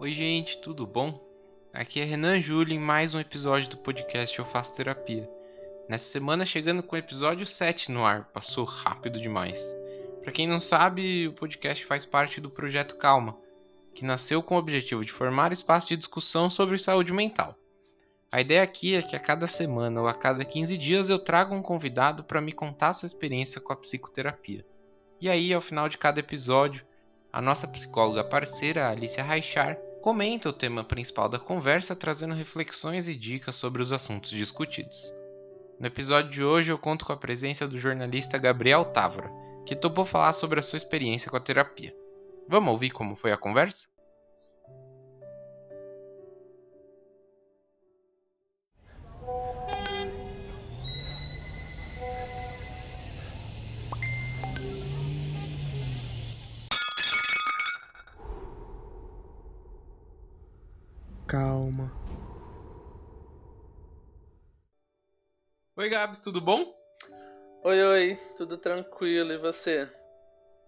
Oi, gente, tudo bom? Aqui é Renan Júlio em mais um episódio do podcast Eu Faço Terapia. Nessa semana chegando com o episódio 7 no ar, passou rápido demais. Para quem não sabe, o podcast faz parte do projeto Calma, que nasceu com o objetivo de formar espaço de discussão sobre saúde mental. A ideia aqui é que a cada semana ou a cada 15 dias eu trago um convidado para me contar sua experiência com a psicoterapia. E aí, ao final de cada episódio, a nossa psicóloga parceira, Alicia Raichar, comenta o tema principal da conversa, trazendo reflexões e dicas sobre os assuntos discutidos. No episódio de hoje, eu conto com a presença do jornalista Gabriel Távora, que topou falar sobre a sua experiência com a terapia. Vamos ouvir como foi a conversa? Calma. Oi, Gabs, tudo bom? Oi, oi, tudo tranquilo e você?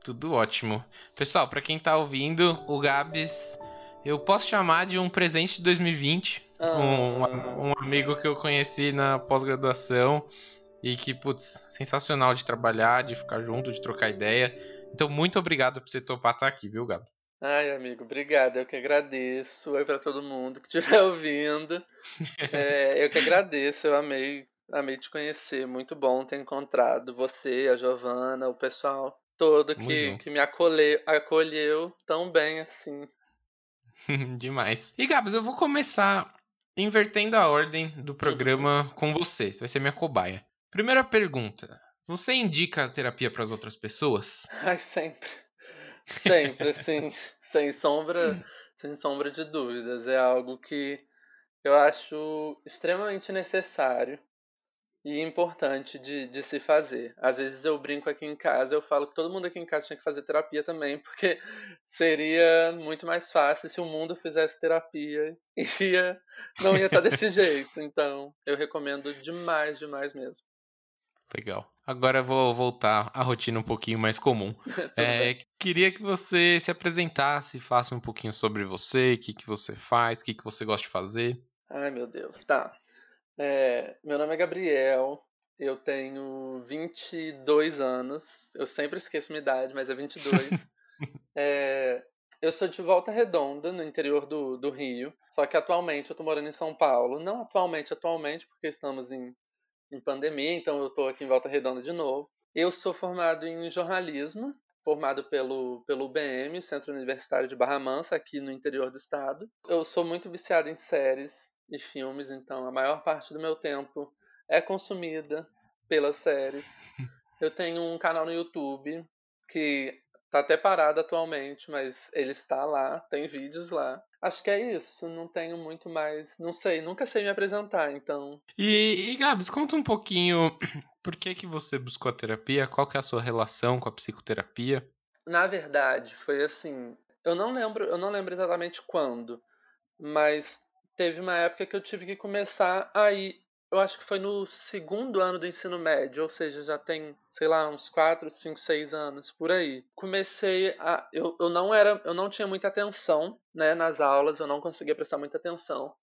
Tudo ótimo. Pessoal, para quem tá ouvindo, o Gabs eu posso chamar de um presente de 2020. Ah. Um, um amigo que eu conheci na pós-graduação e que, putz, sensacional de trabalhar, de ficar junto, de trocar ideia. Então, muito obrigado por você topar estar aqui, viu, Gabs? Ai, amigo, obrigado. Eu que agradeço. Oi para todo mundo que estiver ouvindo. É, eu que agradeço. Eu amei, amei te conhecer. Muito bom ter encontrado você, a Giovana, o pessoal todo que, que me acolheu, acolheu tão bem assim. Demais. E Gabs, eu vou começar invertendo a ordem do programa com você. Você vai ser minha cobaia. Primeira pergunta. Você indica a terapia para as outras pessoas? Ai, sempre. Sempre, assim, sem sombra, sem sombra de dúvidas. É algo que eu acho extremamente necessário e importante de, de se fazer. Às vezes eu brinco aqui em casa, eu falo que todo mundo aqui em casa tinha que fazer terapia também, porque seria muito mais fácil se o mundo fizesse terapia e ia, não ia estar desse jeito. Então, eu recomendo demais, demais mesmo. Legal. Agora eu vou voltar à rotina um pouquinho mais comum. é, queria que você se apresentasse, faça um pouquinho sobre você, o que, que você faz, o que, que você gosta de fazer. Ai, meu Deus. Tá. É, meu nome é Gabriel, eu tenho 22 anos. Eu sempre esqueço minha idade, mas é 22. é, eu sou de Volta Redonda, no interior do, do Rio. Só que atualmente eu tô morando em São Paulo. Não atualmente, atualmente, porque estamos em em pandemia, então eu estou aqui em Volta Redonda de novo. Eu sou formado em jornalismo, formado pelo, pelo UBM, Centro Universitário de Barra Mansa, aqui no interior do estado. Eu sou muito viciado em séries e filmes, então a maior parte do meu tempo é consumida pelas séries. Eu tenho um canal no YouTube que tá até parado atualmente, mas ele está lá, tem vídeos lá. Acho que é isso, não tenho muito mais. Não sei, nunca sei me apresentar, então. E, e Gabs, conta um pouquinho por que, que você buscou a terapia, qual que é a sua relação com a psicoterapia? Na verdade, foi assim. Eu não lembro, eu não lembro exatamente quando, mas teve uma época que eu tive que começar a ir eu acho que foi no segundo ano do ensino médio, ou seja, já tem, sei lá, uns 4, 5, 6 anos por aí. Comecei a. Eu, eu não era. Eu não tinha muita atenção né, nas aulas, eu não conseguia prestar muita atenção.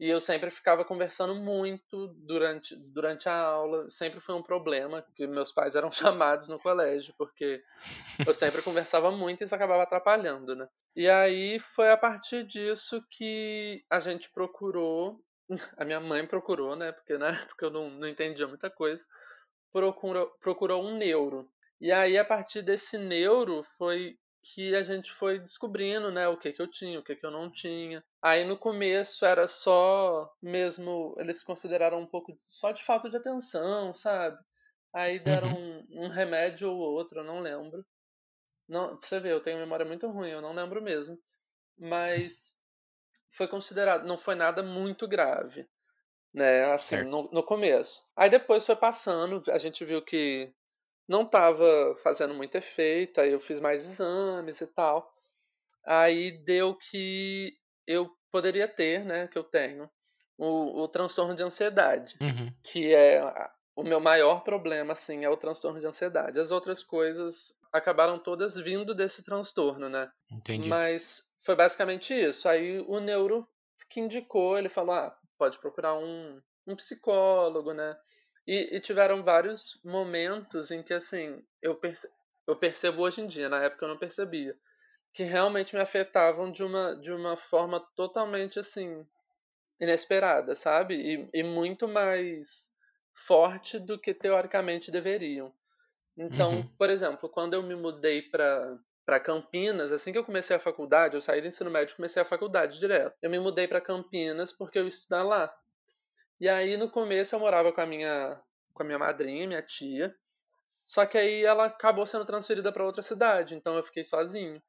E eu sempre ficava conversando muito durante, durante a aula. Sempre foi um problema, que meus pais eram chamados no colégio, porque eu sempre conversava muito e isso acabava atrapalhando, né? E aí foi a partir disso que a gente procurou a minha mãe procurou, né? Porque na época eu não, não entendia muita coisa. Procurou, procurou um neuro. E aí, a partir desse neuro, foi que a gente foi descobrindo, né, o que que eu tinha, o que que eu não tinha. Aí no começo era só mesmo, eles consideraram um pouco só de falta de atenção, sabe? Aí deram uhum. um, um, remédio ou outro, eu não lembro. Não, pra você ver, eu tenho memória muito ruim, eu não lembro mesmo. Mas foi considerado, não foi nada muito grave, né? Assim, no, no, começo. Aí depois foi passando, a gente viu que não estava fazendo muito efeito, aí eu fiz mais exames e tal. Aí deu que eu poderia ter, né, que eu tenho, o, o transtorno de ansiedade, uhum. que é o meu maior problema, assim, é o transtorno de ansiedade. As outras coisas acabaram todas vindo desse transtorno, né? Entendi. Mas foi basicamente isso. Aí o neuro que indicou, ele falou, ah, pode procurar um, um psicólogo, né? E, e, tiveram vários momentos em que, assim, eu, perce eu percebo hoje em dia, na época eu não percebia, que realmente me afetavam de uma, de uma forma totalmente, assim, inesperada, sabe? E, e muito mais forte do que teoricamente deveriam. Então, uhum. por exemplo, quando eu me mudei para para Campinas, assim que eu comecei a faculdade, eu saí do ensino médio e comecei a faculdade direto. Eu me mudei para Campinas porque eu ia estudar lá. E aí no começo eu morava com a minha com a minha madrinha, minha tia. Só que aí ela acabou sendo transferida para outra cidade, então eu fiquei sozinho.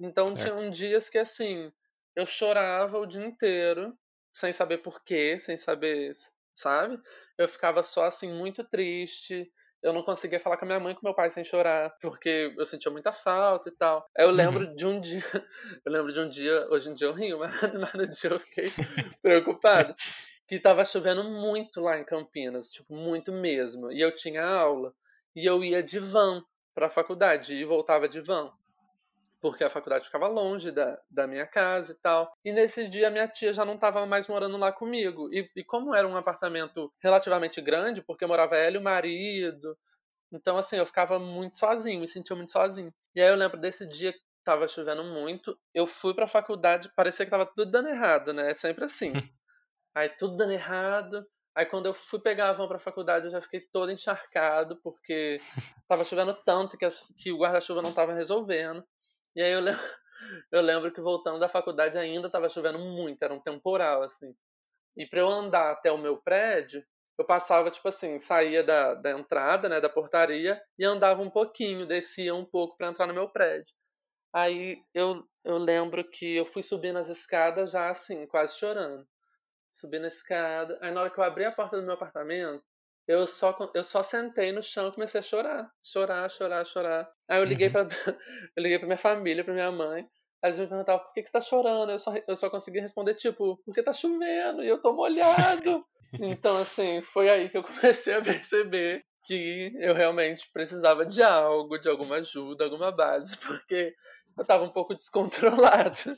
Então certo. tinham dias que assim, eu chorava o dia inteiro, sem saber porquê, sem saber, sabe? Eu ficava só assim muito triste eu não conseguia falar com a minha mãe e com meu pai sem chorar, porque eu sentia muita falta e tal. Aí eu uhum. lembro uhum. de um dia, eu lembro de um dia, hoje em dia eu rio, mas, mas no dia eu fiquei preocupado, que tava chovendo muito lá em Campinas, tipo, muito mesmo, e eu tinha aula, e eu ia de van para a faculdade e voltava de van porque a faculdade ficava longe da, da minha casa e tal. E nesse dia minha tia já não estava mais morando lá comigo. E, e, como era um apartamento relativamente grande, porque morava ela e o marido, então assim, eu ficava muito sozinho, me sentia muito sozinho. E aí eu lembro desse dia que tava chovendo muito, eu fui pra faculdade, parecia que tava tudo dando errado, né? É sempre assim. aí tudo dando errado. Aí quando eu fui pegar a van pra faculdade, eu já fiquei todo encharcado, porque tava chovendo tanto que, que o guarda-chuva não tava resolvendo. E aí eu lembro, eu lembro que voltando da faculdade ainda estava chovendo muito, era um temporal, assim. E para eu andar até o meu prédio, eu passava, tipo assim, saía da, da entrada, né, da portaria, e andava um pouquinho, descia um pouco para entrar no meu prédio. Aí eu, eu lembro que eu fui subindo as escadas já assim, quase chorando. Subindo a escada. Aí na hora que eu abri a porta do meu apartamento, eu só, eu só sentei no chão e comecei a chorar. Chorar, chorar, chorar. Aí eu liguei uhum. pra, eu liguei pra minha família, pra minha mãe. Aí eles me perguntavam por que, que você tá chorando. Eu só, eu só consegui responder, tipo, porque tá chovendo e eu tô molhado. então, assim, foi aí que eu comecei a perceber que eu realmente precisava de algo, de alguma ajuda, alguma base, porque eu tava um pouco descontrolado.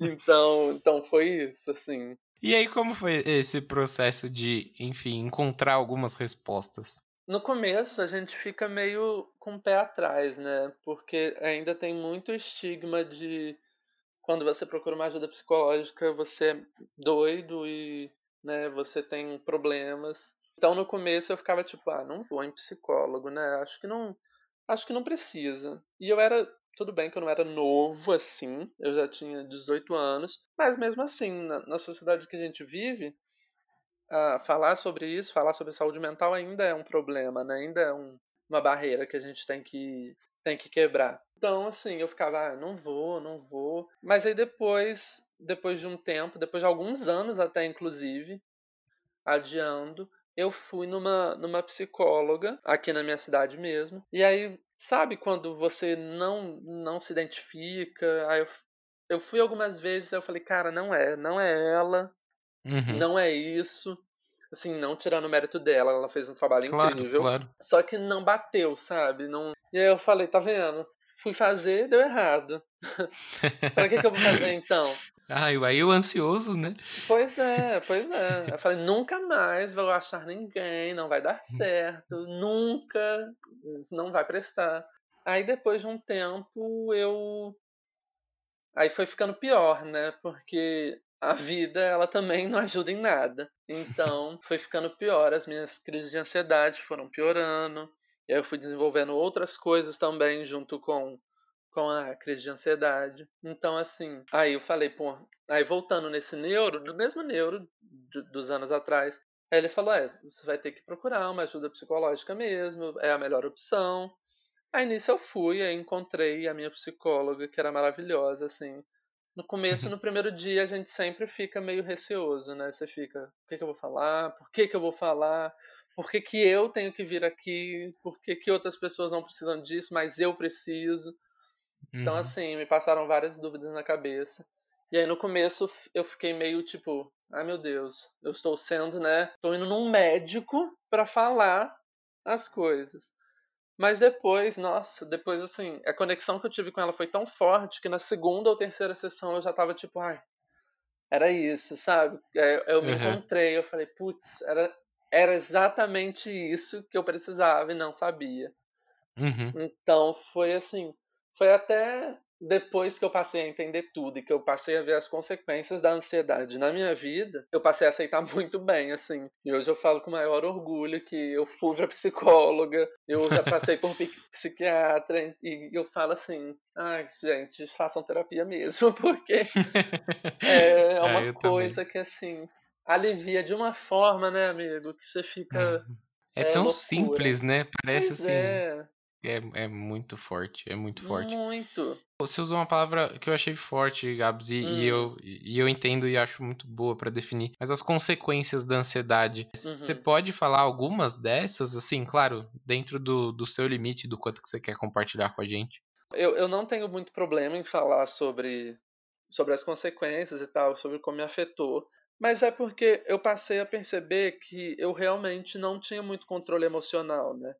então, então foi isso, assim. E aí, como foi esse processo de, enfim, encontrar algumas respostas? No começo, a gente fica meio com o pé atrás, né? Porque ainda tem muito estigma de quando você procura uma ajuda psicológica, você é doido e né, você tem problemas. Então, no começo, eu ficava tipo, ah, não vou em psicólogo, né? Acho que não, acho que não precisa. E eu era tudo bem que eu não era novo assim, eu já tinha 18 anos, mas mesmo assim, na, na sociedade que a gente vive, uh, falar sobre isso, falar sobre saúde mental ainda é um problema, né? ainda é um, uma barreira que a gente tem que, tem que quebrar. Então, assim, eu ficava, ah, não vou, não vou. Mas aí depois, depois de um tempo, depois de alguns anos até, inclusive, adiando, eu fui numa, numa psicóloga aqui na minha cidade mesmo. E aí sabe quando você não não se identifica? Aí eu, eu fui algumas vezes, eu falei, cara, não é, não é ela, uhum. não é isso. Assim, não tirando o mérito dela, ela fez um trabalho claro, incrível. Claro. Só que não bateu, sabe? Não... E aí eu falei, tá vendo? Fui fazer, deu errado. pra que, que eu vou fazer então? Ah, aí o ansioso, né? Pois é, pois é. Eu falei, nunca mais vou achar ninguém, não vai dar certo, nunca, não vai prestar. Aí depois de um tempo eu. Aí foi ficando pior, né? Porque a vida, ela também não ajuda em nada. Então foi ficando pior, as minhas crises de ansiedade foram piorando. E aí eu fui desenvolvendo outras coisas também junto com com a crise de ansiedade. Então, assim, aí eu falei, pô, aí voltando nesse neuro, do mesmo neuro de, dos anos atrás, aí ele falou: é, você vai ter que procurar uma ajuda psicológica mesmo, é a melhor opção. Aí nisso eu fui, aí encontrei a minha psicóloga, que era maravilhosa, assim. No começo, no primeiro dia, a gente sempre fica meio receoso, né? Você fica, o que, que eu vou falar? Por que, que eu vou falar? Por que, que eu tenho que vir aqui? Por que, que outras pessoas não precisam disso, mas eu preciso? Então, uhum. assim, me passaram várias dúvidas na cabeça. E aí, no começo, eu fiquei meio tipo, ai meu Deus, eu estou sendo, né? Estou indo num médico para falar as coisas. Mas depois, nossa, depois assim, a conexão que eu tive com ela foi tão forte que na segunda ou terceira sessão eu já tava tipo, ai, era isso, sabe? Eu me uhum. encontrei, eu falei, putz, era, era exatamente isso que eu precisava e não sabia. Uhum. Então foi assim, foi até depois que eu passei a entender tudo e que eu passei a ver as consequências da ansiedade na minha vida, eu passei a aceitar muito bem, assim. E hoje eu falo com maior orgulho que eu fui pra psicóloga, eu já passei por psiquiatra e eu falo assim, ai, gente, façam terapia mesmo, porque é, é uma é, coisa também. que, assim, alivia de uma forma, né, amigo, que você fica... É, é tão loucura. simples, né? Parece pois assim... É. É, é muito forte, é muito forte. Muito. Você usou uma palavra que eu achei forte, Gabs, e, hum. e eu, e eu entendo e acho muito boa para definir. Mas as consequências da ansiedade. Você uhum. pode falar algumas dessas, assim, claro, dentro do, do seu limite, do quanto que você quer compartilhar com a gente? Eu, eu não tenho muito problema em falar sobre, sobre as consequências e tal, sobre como me afetou. Mas é porque eu passei a perceber que eu realmente não tinha muito controle emocional, né?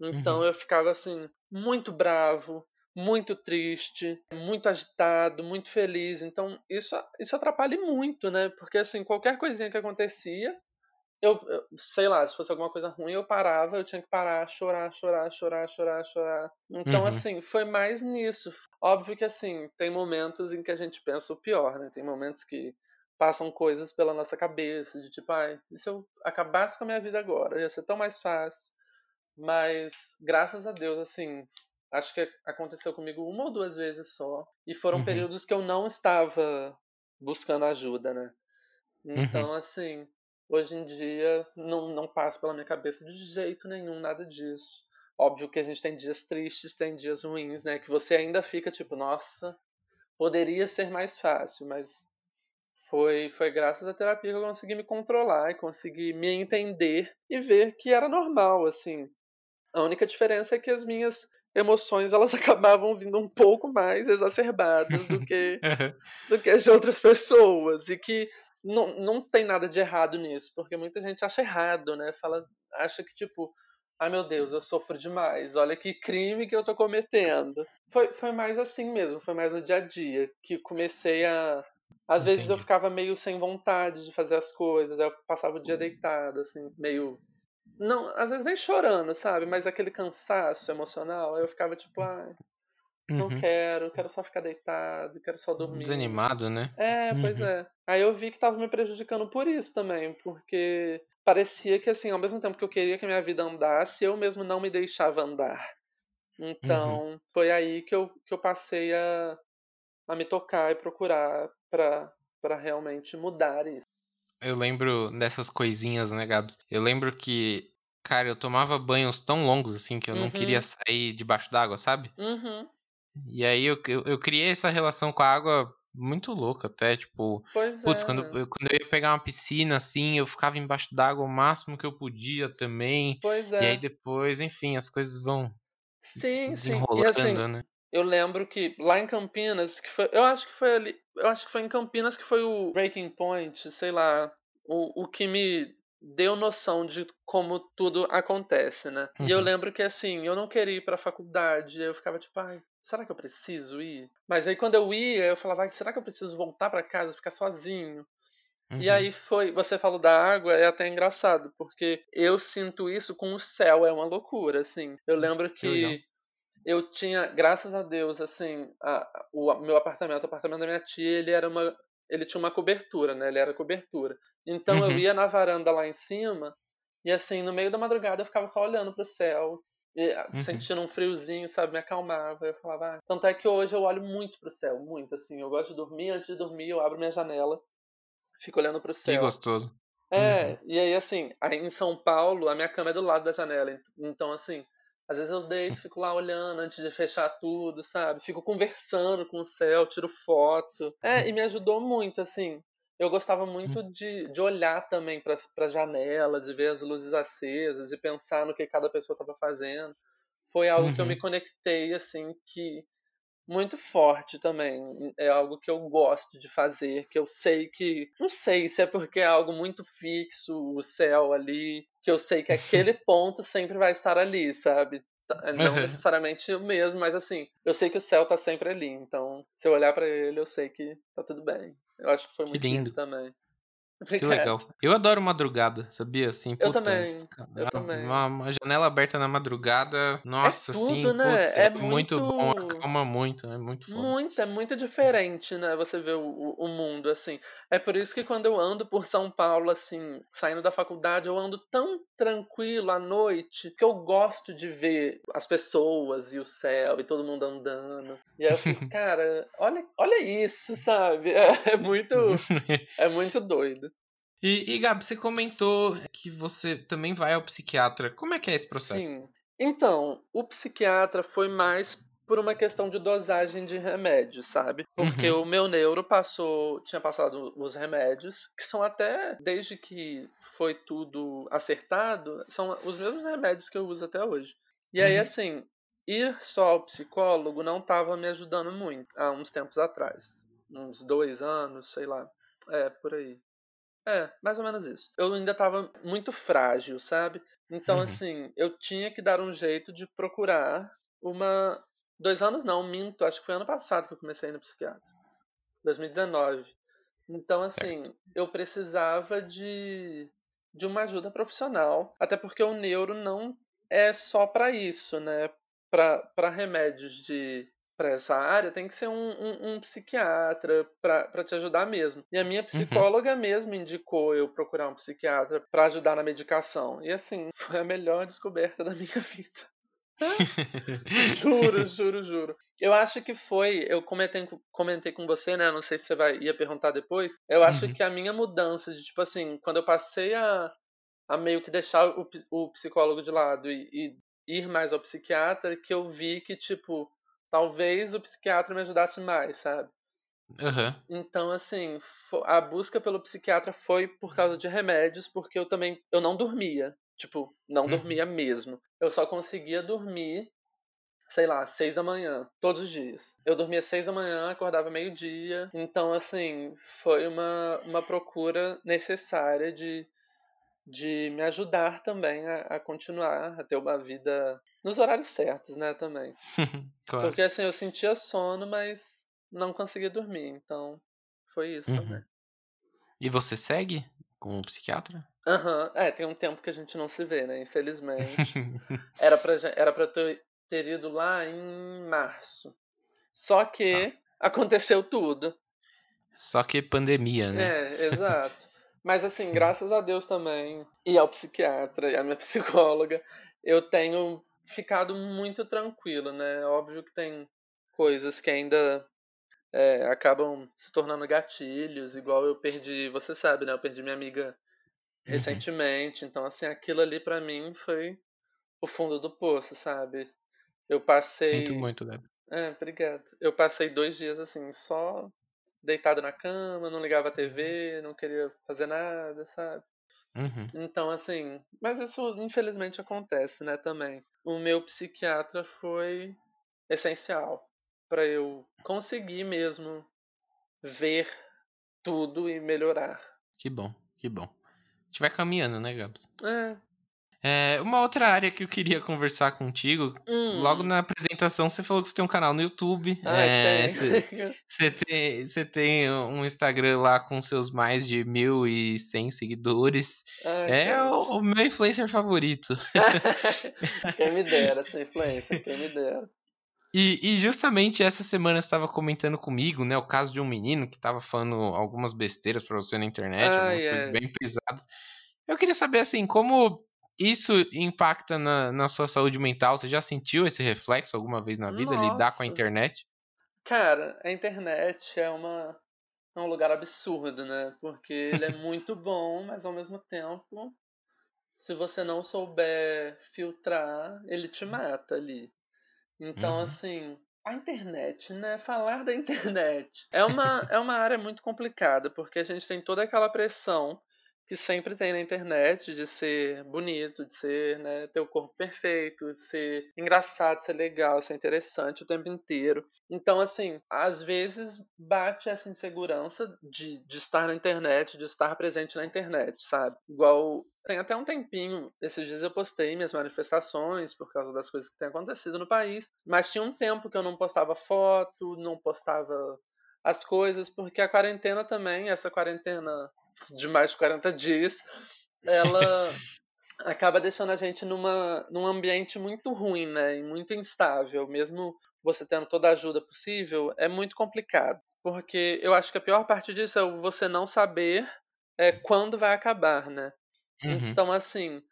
Então uhum. eu ficava assim, muito bravo, muito triste, muito agitado, muito feliz. Então isso, isso atrapalha muito, né? Porque assim, qualquer coisinha que acontecia, eu, eu, sei lá, se fosse alguma coisa ruim, eu parava, eu tinha que parar, chorar, chorar, chorar, chorar, chorar. Então, uhum. assim, foi mais nisso. Óbvio que, assim, tem momentos em que a gente pensa o pior, né? Tem momentos que passam coisas pela nossa cabeça, de tipo, ai, e se eu acabasse com a minha vida agora? Ia ser tão mais fácil. Mas, graças a Deus, assim, acho que aconteceu comigo uma ou duas vezes só. E foram uhum. períodos que eu não estava buscando ajuda, né? Então, uhum. assim, hoje em dia não, não passa pela minha cabeça de jeito nenhum nada disso. Óbvio que a gente tem dias tristes, tem dias ruins, né? Que você ainda fica tipo, nossa, poderia ser mais fácil, mas foi, foi graças à terapia que eu consegui me controlar e consegui me entender e ver que era normal, assim. A única diferença é que as minhas emoções elas acabavam vindo um pouco mais exacerbadas do que do que as de outras pessoas e que não, não tem nada de errado nisso, porque muita gente acha errado, né? Fala, acha que tipo, ai meu Deus, eu sofro demais, olha que crime que eu tô cometendo. Foi, foi mais assim mesmo, foi mais no dia a dia que comecei a às Entendi. vezes eu ficava meio sem vontade de fazer as coisas, eu passava o dia deitado, assim, meio não, às vezes nem chorando, sabe? Mas aquele cansaço emocional, eu ficava tipo, ah, não uhum. quero, quero só ficar deitado, quero só dormir. Desanimado, né? É, pois uhum. é. Aí eu vi que tava me prejudicando por isso também, porque parecia que, assim, ao mesmo tempo que eu queria que a minha vida andasse, eu mesmo não me deixava andar. Então, uhum. foi aí que eu, que eu passei a, a me tocar e procurar para realmente mudar isso. Eu lembro dessas coisinhas, né, Gabs? Eu lembro que, cara, eu tomava banhos tão longos assim que eu uhum. não queria sair debaixo d'água, sabe? Uhum. E aí eu, eu, eu, criei essa relação com a água muito louca, até, tipo. Pois putz, é. quando, eu, quando eu ia pegar uma piscina, assim, eu ficava embaixo d'água o máximo que eu podia também. Pois é. E aí depois, enfim, as coisas vão. Sim, sim. E assim, né? Eu lembro que lá em Campinas, que foi, eu acho que foi ali, eu acho que foi em Campinas que foi o breaking point, sei lá, o, o que me deu noção de como tudo acontece, né? Uhum. E eu uhum. lembro que assim, eu não queria ir pra faculdade, eu ficava tipo, ai, será que eu preciso ir? Mas aí quando eu ia, eu falava, ai, será que eu preciso voltar para casa, ficar sozinho? Uhum. E aí foi, você falou da água, é até engraçado, porque eu sinto isso com o céu, é uma loucura, assim. Eu lembro que eu tinha, graças a Deus, assim, a, o meu apartamento, o apartamento da minha tia, ele era uma, ele tinha uma cobertura, né? Ele era cobertura. Então uhum. eu ia na varanda lá em cima e assim, no meio da madrugada eu ficava só olhando pro céu, e, uhum. sentindo um friozinho, sabe, me acalmava. Eu falava, ah. tanto é que hoje eu olho muito pro céu, muito assim. Eu gosto de dormir, antes de dormir eu abro minha janela, fico olhando pro céu. Que gostoso. É, uhum. e aí assim, aí em São Paulo, a minha cama é do lado da janela, então assim, às vezes eu deito, fico lá olhando antes de fechar tudo, sabe? Fico conversando com o céu, tiro foto. É, e me ajudou muito, assim. Eu gostava muito de, de olhar também para as janelas e ver as luzes acesas e pensar no que cada pessoa estava fazendo. Foi algo uhum. que eu me uhum. conectei, assim, que muito forte também. É algo que eu gosto de fazer, que eu sei que. Não sei se é porque é algo muito fixo, o céu ali, que eu sei que aquele ponto sempre vai estar ali, sabe? Não necessariamente o mesmo, mas assim, eu sei que o céu tá sempre ali. Então, se eu olhar para ele, eu sei que tá tudo bem. Eu acho que foi muito que lindo. isso também. Que legal. Eu adoro madrugada, sabia? Assim, puta, eu também. Eu uma, também. Uma, janela aberta na madrugada, nossa, é tudo, sim, né? Putz, é, é, muito bom, acalma muito, é muito foda. Muito, é muito diferente, né? Você vê o, o mundo, assim. É por isso que quando eu ando por São Paulo, assim, saindo da faculdade, eu ando tão tranquilo à noite que eu gosto de ver as pessoas e o céu e todo mundo andando. E aí eu fico, cara, olha, olha isso, sabe? É, é muito, é muito doido. E, e Gabi, você comentou que você também vai ao psiquiatra. Como é que é esse processo? Sim. Então, o psiquiatra foi mais por uma questão de dosagem de remédios, sabe? Porque uhum. o meu neuro passou, tinha passado os remédios, que são até desde que foi tudo acertado, são os mesmos remédios que eu uso até hoje. E aí, uhum. assim, ir só ao psicólogo não estava me ajudando muito há uns tempos atrás. Uns dois anos, sei lá. É, por aí. É, mais ou menos isso. Eu ainda estava muito frágil, sabe? Então, uhum. assim, eu tinha que dar um jeito de procurar uma. Dois anos não, minto, acho que foi ano passado que eu comecei no psiquiatra. 2019. Então, assim, eu precisava de, de uma ajuda profissional, até porque o neuro não é só para isso, né? Para remédios de para essa área tem que ser um, um, um psiquiatra para te ajudar mesmo. E a minha uhum. psicóloga uhum. mesmo indicou eu procurar um psiquiatra para ajudar na medicação. E assim, foi a melhor descoberta da minha vida. juro, juro, juro. Eu acho que foi. Eu comentei, comentei com você, né? Não sei se você vai, ia perguntar depois. Eu acho uhum. que a minha mudança de, tipo assim, quando eu passei a, a meio que deixar o, o psicólogo de lado e, e ir mais ao psiquiatra, que eu vi que, tipo, talvez o psiquiatra me ajudasse mais, sabe? Uhum. Então, assim, a busca pelo psiquiatra foi por causa de remédios, porque eu também eu não dormia. Tipo, não uhum. dormia mesmo. Eu só conseguia dormir, sei lá, seis da manhã, todos os dias. Eu dormia seis da manhã, acordava meio-dia. Então, assim, foi uma, uma procura necessária de, de me ajudar também a, a continuar, a ter uma vida nos horários certos, né, também. claro. Porque assim, eu sentia sono, mas não conseguia dormir, então foi isso uhum. também. E você segue com o psiquiatra? Aham, uhum. é, tem um tempo que a gente não se vê, né, infelizmente. era, pra, era pra ter, ter ido lá em março. Só que tá. aconteceu tudo. Só que pandemia, né? É, exato. Mas assim, graças a Deus também, e ao psiquiatra, e à minha psicóloga, eu tenho ficado muito tranquilo, né? Óbvio que tem coisas que ainda é, acabam se tornando gatilhos, igual eu perdi, você sabe, né? Eu perdi minha amiga uhum. recentemente, então assim, aquilo ali para mim foi o fundo do poço, sabe? Eu passei. Sinto muito, Deb. É, obrigado. Eu passei dois dias assim, só deitado na cama, não ligava a TV, não queria fazer nada, sabe? Uhum. Então, assim, mas isso infelizmente acontece, né, também. O meu psiquiatra foi essencial para eu conseguir mesmo ver tudo e melhorar. Que bom, que bom. A gente vai caminhando, né, Gabs? É, é, uma outra área que eu queria conversar contigo, hum. logo na apresentação você falou que você tem um canal no YouTube. Ah, é, você, você, tem, você tem um Instagram lá com seus mais de 1.100 seguidores. Ah, é o, o, meu influencer favorito. quem me dera essa influência, quem me dera. E, e, justamente essa semana você estava comentando comigo, né, o caso de um menino que estava falando algumas besteiras para você na internet, algumas coisas bem pesadas. Eu queria saber assim, como isso impacta na, na sua saúde mental? Você já sentiu esse reflexo alguma vez na vida, Nossa. lidar com a internet? Cara, a internet é uma é um lugar absurdo, né? Porque ele é muito bom, mas ao mesmo tempo, se você não souber filtrar, ele te mata ali. Então, uhum. assim, a internet, né? Falar da internet é uma, é uma área muito complicada, porque a gente tem toda aquela pressão que sempre tem na internet de ser bonito, de ser, né, ter o corpo perfeito, de ser engraçado, de ser legal, de ser interessante o tempo inteiro. Então, assim, às vezes bate essa insegurança de, de estar na internet, de estar presente na internet, sabe? Igual tem até um tempinho, esses dias eu postei minhas manifestações por causa das coisas que têm acontecido no país, mas tinha um tempo que eu não postava foto, não postava as coisas, porque a quarentena também, essa quarentena de mais de 40 dias, ela acaba deixando a gente numa, num ambiente muito ruim, né? E muito instável. Mesmo você tendo toda a ajuda possível, é muito complicado. Porque eu acho que a pior parte disso é você não saber é, quando vai acabar, né? Uhum. Então, assim,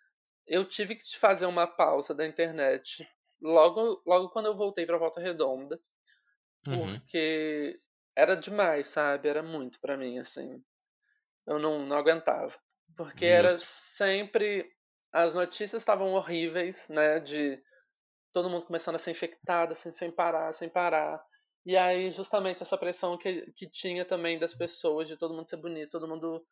eu tive que fazer uma pausa da internet logo, logo quando eu voltei para Volta Redonda. Uhum. Porque era demais, sabe? Era muito para mim, assim eu não, não aguentava. Porque era sempre. As notícias estavam horríveis, né? De todo mundo começando a ser infectado, assim, sem parar, sem parar. E aí, justamente, essa pressão que, que tinha também das pessoas, de todo mundo ser bonito, todo mundo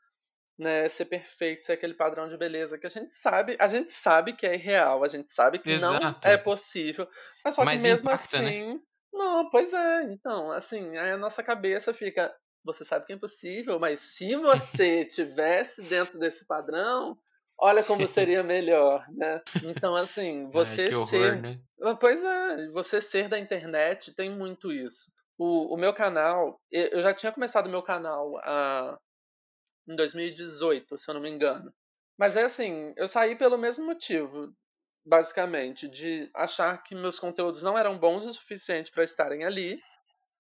né, ser perfeito, ser aquele padrão de beleza que a gente sabe, a gente sabe que é irreal, a gente sabe que Exato. não é possível, mas só que mesmo impacta, né? assim, né? não, pois é, então, assim, aí a nossa cabeça fica, você sabe que é impossível, mas se você tivesse dentro desse padrão, olha como seria melhor, né? Então, assim, você horror, ser. Né? Ah, pois é, você ser da internet tem muito isso. O, o meu canal, eu já tinha começado o meu canal a, em 2018, se eu não me engano. Mas é assim, eu saí pelo mesmo motivo, basicamente, de achar que meus conteúdos não eram bons o suficiente para estarem ali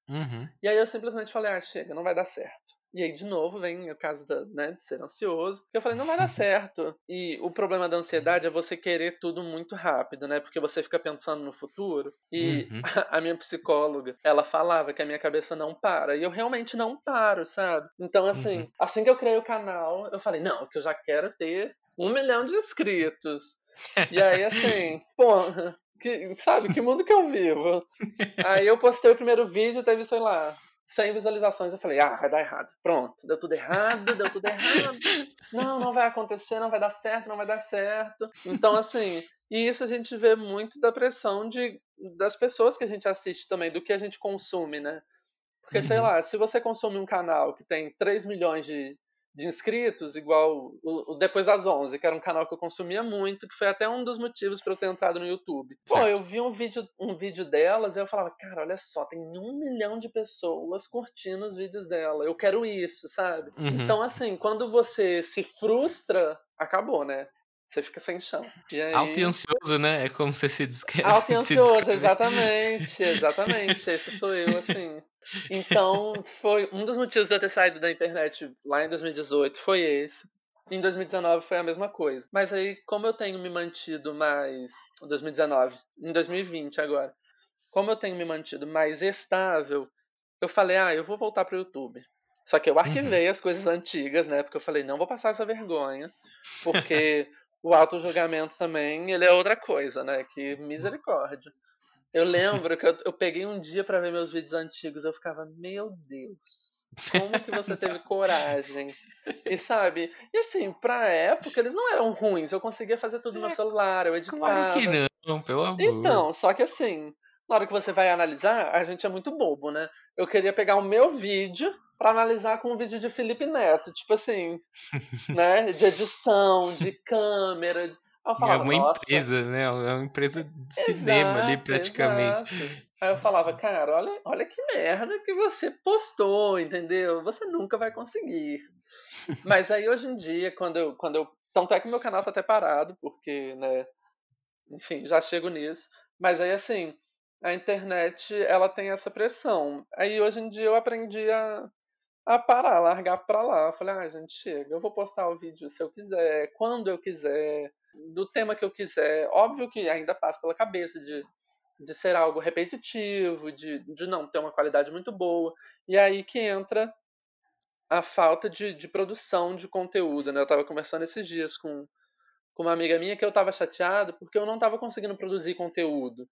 Uhum. E aí eu simplesmente falei, ah, chega, não vai dar certo. E aí, de novo, vem o caso da, né, de ser ansioso. Eu falei, não vai dar certo. E o problema da ansiedade é você querer tudo muito rápido, né? Porque você fica pensando no futuro. E uhum. a, a, minha psicóloga, ela falava que a minha cabeça não para. E eu realmente não paro, sabe? Então, assim, uhum. assim que eu criei o canal, eu falei, não, que eu já quero ter um milhão de inscritos. e aí, assim, pô, que, sabe, que mundo que eu vivo? Aí eu postei o primeiro vídeo, teve, sei lá, 100 visualizações. Eu falei, ah, vai dar errado. Pronto, deu tudo errado, deu tudo errado. Não, não vai acontecer, não vai dar certo, não vai dar certo. Então, assim, e isso a gente vê muito da pressão de, das pessoas que a gente assiste também, do que a gente consome, né? Porque, uhum. sei lá, se você consome um canal que tem 3 milhões de, de inscritos, igual o, o, Depois das 11, que era um canal que eu consumia muito, que foi até um dos motivos para eu ter entrado no YouTube. Certo. Pô, eu vi um vídeo, um vídeo delas e eu falava, cara, olha só, tem um milhão de pessoas curtindo os vídeos dela, eu quero isso, sabe? Uhum. Então, assim, quando você se frustra, acabou, né? Você fica sem chão. E aí... Alto e ansioso, né? É como você se descreve. Alto e ansioso, exatamente, exatamente. Esse sou eu, assim. Então, foi um dos motivos de eu ter saído da internet lá em 2018 foi esse. Em 2019 foi a mesma coisa. Mas aí, como eu tenho me mantido mais. 2019, em 2020 agora. Como eu tenho me mantido mais estável, eu falei, ah, eu vou voltar pro YouTube. Só que eu arquivei uhum. as coisas antigas, né? Porque eu falei, não vou passar essa vergonha. Porque o auto-julgamento também, ele é outra coisa, né? Que misericórdia. Eu lembro que eu, eu peguei um dia para ver meus vídeos antigos, eu ficava, meu Deus, como que você teve coragem? E sabe, e assim, pra época eles não eram ruins, eu conseguia fazer tudo no meu celular, eu editava. Claro que não, pelo amor. Então, só que assim, na hora que você vai analisar, a gente é muito bobo, né? Eu queria pegar o meu vídeo para analisar com um vídeo de Felipe Neto, tipo assim, né? De edição, de câmera, de eu falava, é uma Nossa. empresa, né? É uma empresa de cinema exato, ali, praticamente. Exato. Aí eu falava, cara, olha, olha que merda que você postou, entendeu? Você nunca vai conseguir. Mas aí hoje em dia, quando eu, quando eu. Tanto é que meu canal tá até parado, porque, né? Enfim, já chego nisso. Mas aí assim, a internet ela tem essa pressão. Aí hoje em dia eu aprendi a, a parar, largar pra lá. Eu falei, ah, gente, chega, eu vou postar o vídeo se eu quiser, quando eu quiser do tema que eu quiser. Óbvio que ainda passa pela cabeça de, de ser algo repetitivo, de, de não ter uma qualidade muito boa. E aí que entra a falta de, de produção de conteúdo. Né? Eu estava conversando esses dias com, com uma amiga minha que eu estava chateado porque eu não estava conseguindo produzir conteúdo.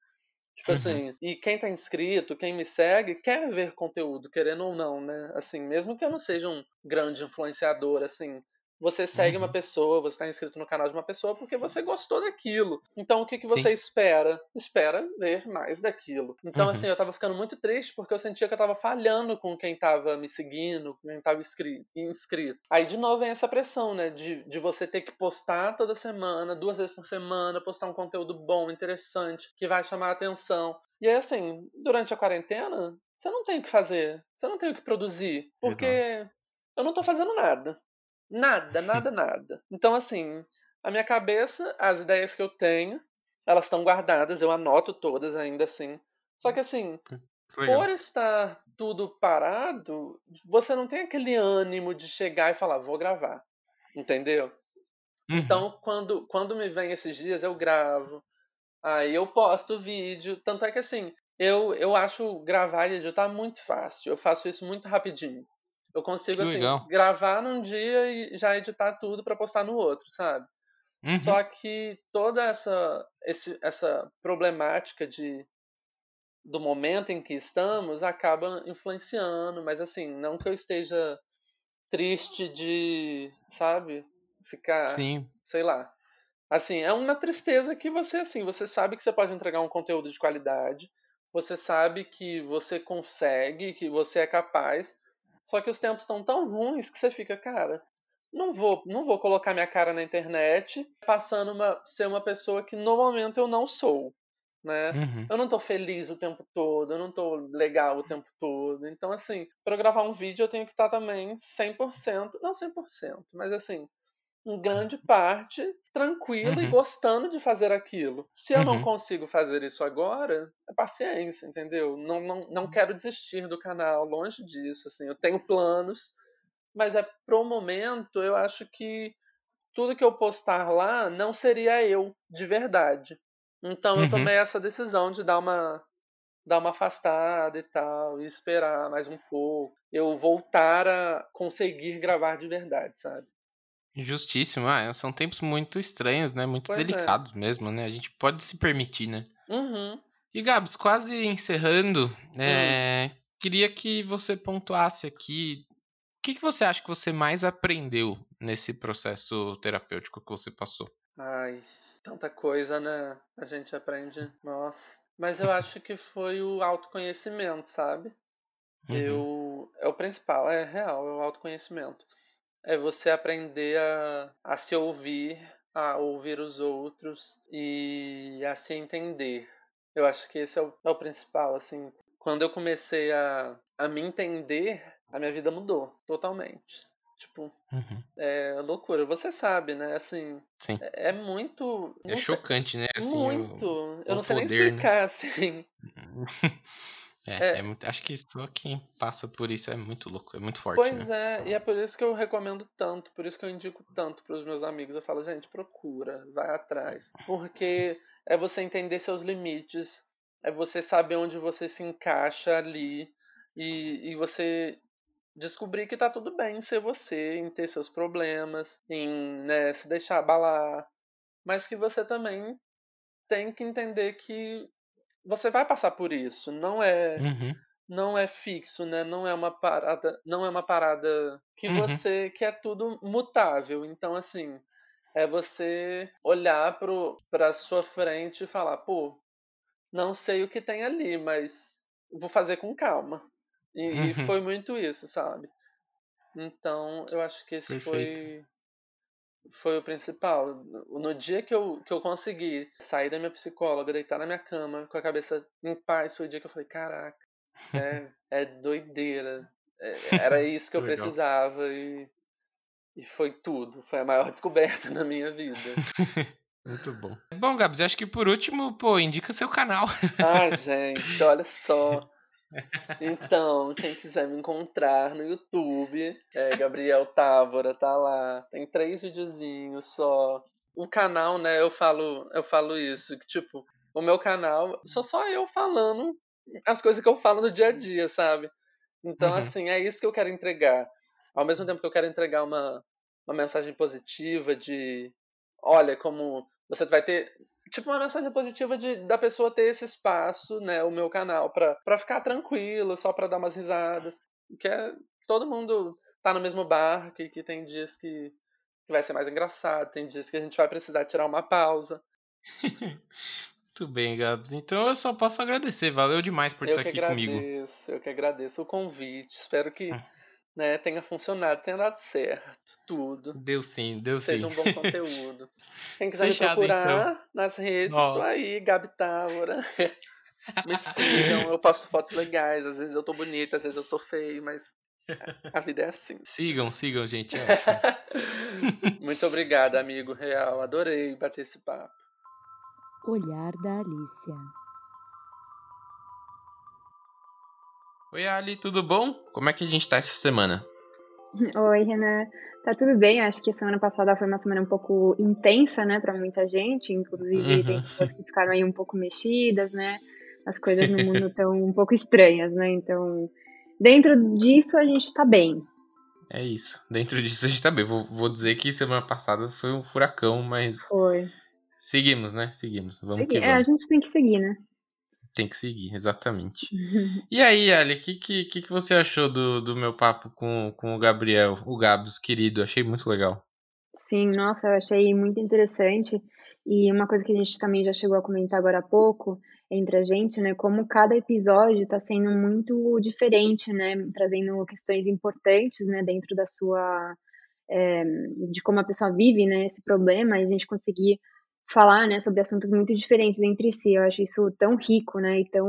Tipo uhum. assim, e quem tá inscrito, quem me segue, quer ver conteúdo, querendo ou não, né? Assim, mesmo que eu não seja um grande influenciador, assim, Você segue Uhum. uma pessoa, você está inscrito no canal de uma pessoa porque você gostou daquilo. Então o que, que você Sim. espera? Espera ver mais daquilo. Então, Uhum. assim, eu tava ficando muito triste porque eu sentia que eu tava falhando com quem tava me seguindo, com quem tava inscri- inscrito. Aí de novo vem essa pressão, né? De, de você ter que postar toda semana, duas vezes por semana, postar um conteúdo bom, interessante, que vai chamar a atenção. E aí, assim, durante a quarentena, você não tem o que fazer. Você não tem o que produzir. Porque eu não tô fazendo nada. Nada, nada, nada. Então, assim, a minha cabeça, as ideias que eu tenho, elas estão guardadas, eu anoto todas ainda assim. Só que, assim, Legal. por estar tudo parado, você não tem aquele ânimo de chegar e falar, vou gravar. Entendeu? Uhum. Então, quando, quando me vem esses dias, eu gravo. Aí eu posto o vídeo. Tanto é que, assim, eu, eu acho gravar e editar muito fácil. Eu faço isso muito rapidinho. Eu consigo, assim, gravar num dia e já editar tudo pra postar no outro, sabe? Uhum. Só que toda essa, esse, essa problemática de do momento em que estamos acaba influenciando, mas assim, não que eu esteja triste de, sabe, ficar, Sim. sei lá. Assim, é uma tristeza que você assim, você sabe que você pode entregar um conteúdo de qualidade, você sabe que você consegue, que você é capaz, só que os tempos estão tão ruins que você fica, cara, não vou, não vou colocar minha cara na internet passando uma ser uma pessoa que no momento eu não sou, né? Uhum. Eu não tô feliz o tempo todo, eu não tô legal o tempo todo. Então, assim, para gravar um vídeo eu tenho que estar também 100%, não 100%, mas assim, em grande parte tranquilo e Uhum. gostando de fazer aquilo. Se eu não Uhum. consigo fazer isso agora, é paciência, entendeu? Não, não, não quero desistir do canal, longe disso, assim, eu tenho planos, mas é pro momento eu acho que tudo que eu postar lá não seria eu de verdade. Então eu Uhum. tomei essa decisão de dar uma dar uma afastada e tal, e esperar mais um pouco, eu voltar a conseguir gravar de verdade, sabe? Justíssimo. Ah, são tempos muito estranhos, né? Muito Pois é. delicados mesmo, né? A gente pode se permitir, né? Uhum. E Gabs, quase encerrando, Hum. é, queria que você pontuasse aqui o que, que você acha que você mais aprendeu nesse processo terapêutico que você passou? Ai, tanta coisa, né? A gente aprende. Nossa. Mas eu acho que foi o autoconhecimento, sabe? Uhum. Eu. É o principal, é real, é o autoconhecimento. É você aprender a, a se ouvir, a ouvir os outros e a se entender. Eu acho que esse é o, é o principal, assim. Quando eu comecei a, a me entender, a minha vida mudou totalmente. Tipo, Uhum. é loucura. Você sabe, né? Assim, Sim. é é muito. É não sei- chocante, né? Assim, o- muito. Eu o não sei nem né? explicar, assim. É, É. é muito- acho que só quem passa por isso é muito louco, é muito forte, Pois né? é, e é por isso que eu recomendo tanto, por isso que eu indico tanto pros meus amigos. Eu falo, gente, procura, vai atrás. Porque é você entender seus limites, é você saber onde você se encaixa ali e, e você descobrir que tá tudo bem em ser você, em ter seus problemas, em né, se deixar abalar, mas que você também tem que entender que você vai passar por isso. Não é Uhum. não é fixo, né? Não é uma parada, não é uma parada que Uhum. você que é tudo mutável. Então assim, é você olhar pro para sua frente e falar, pô, não sei o que tem ali, mas vou fazer com calma. E, e Uhum. foi muito isso, sabe? Então, eu acho que esse Perfeito. foi foi o principal. No dia que eu, que eu consegui sair da minha psicóloga, deitar na minha cama com a cabeça em paz, foi o dia que eu falei, caraca, é, é doideira. É, era isso que eu Legal. precisava e, e foi tudo. Foi a maior descoberta na minha vida. Muito bom. Bom, Gabs, acho que por último, pô, indica seu canal. Ai, gente, olha só. Então, quem quiser me encontrar no YouTube, é Gabriel Távora, tá lá. Tem três videozinhos só. O canal, né, eu falo, eu falo isso, que tipo, o meu canal, sou só eu falando as coisas que eu falo no dia a dia, sabe? Então, Uhum. assim, é isso que eu quero entregar. Ao mesmo tempo que eu quero entregar uma, uma mensagem positiva de, olha, como você vai ter tipo uma mensagem positiva de da pessoa ter esse espaço, né, o meu canal pra para ficar tranquilo, só pra dar umas risadas, que é todo mundo tá no mesmo barco e que tem dias que que vai ser mais engraçado, tem dias que a gente vai precisar tirar uma pausa. Muito bem, Gabs. Então eu só posso agradecer. Valeu demais por eu estar aqui agradeço, comigo. Eu que agradeço o convite. Espero que Ah. Né, tenha funcionado, tenha dado certo, tudo. Deu sim, deu Seja sim. um bom conteúdo. Quem quiser Fechado, me procurar então. nas redes, tô aí, Gabi Távora. me sigam, eu posto fotos legais. Às vezes eu tô bonita, às vezes eu tô feio, mas a vida é assim. Sigam, sigam, gente. é. Muito obrigada, amigo real. Adorei bater esse papo. Olhar da Alicia. Oi, Ali, tudo bom? Como é que a gente tá essa semana? Oi, Renan. Tá tudo bem? Acho que a semana passada foi uma semana um pouco intensa, né, para muita gente. Inclusive, Uhum. tem pessoas que ficaram aí um pouco mexidas, né? As coisas no mundo estão um pouco estranhas, né? Então, dentro disso, a gente tá bem. É isso. Dentro disso a gente tá bem. Vou, vou dizer que semana passada foi um furacão, mas Foi. seguimos, né? Seguimos. Vamos que É, a vamos. gente tem que seguir, né? Tem que seguir, exatamente. E aí, Ali, o que, que, que você achou do, do meu papo com, com o Gabriel, o Gabs, querido? Achei muito legal. Sim, nossa, eu achei muito interessante. E uma coisa que a gente também já chegou a comentar agora há pouco entre a gente, né, como cada episódio está sendo muito diferente, né, trazendo questões importantes, né, dentro da sua, é, de como a pessoa vive, né, esse problema, e a gente conseguir falar, né, sobre assuntos muito diferentes entre si. Eu acho isso tão rico, né, e tão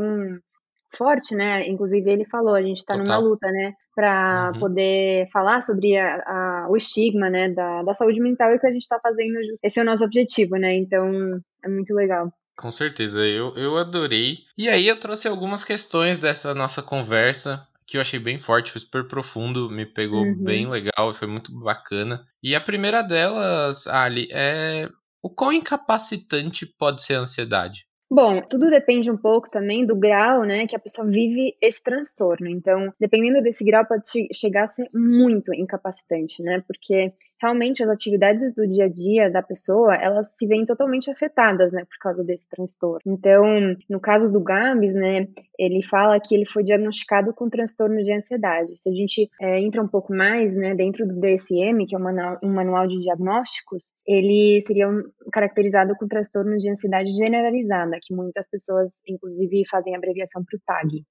forte, né? Inclusive ele falou, a gente está numa luta, né, para Uhum. poder falar sobre a, a- o estigma, né, da, da saúde mental e o que a gente está fazendo. Esse é o nosso objetivo, né? Então é muito legal. Com certeza, eu, eu adorei. E aí eu trouxe algumas questões dessa nossa conversa que eu achei bem forte, foi super profundo, me pegou Uhum. bem legal, foi muito bacana. E a primeira delas, Ali, é o quão incapacitante pode ser a ansiedade? Bom, tudo depende um pouco também do grau, né, que a pessoa vive esse transtorno. Então, dependendo desse grau, pode che- chegar a ser muito incapacitante, né? Porque realmente as atividades do dia a dia da pessoa, elas se veem totalmente afetadas, né, por causa desse transtorno. Então, no caso do Gabs, né, ele fala que ele foi diagnosticado com transtorno de ansiedade. Se a gente é, entra um pouco mais, né, dentro do DSM, que é um manual, um manual de diagnósticos, ele seria um, caracterizado com transtorno de ansiedade generalizada, que muitas pessoas, inclusive, fazem abreviação para o TAG.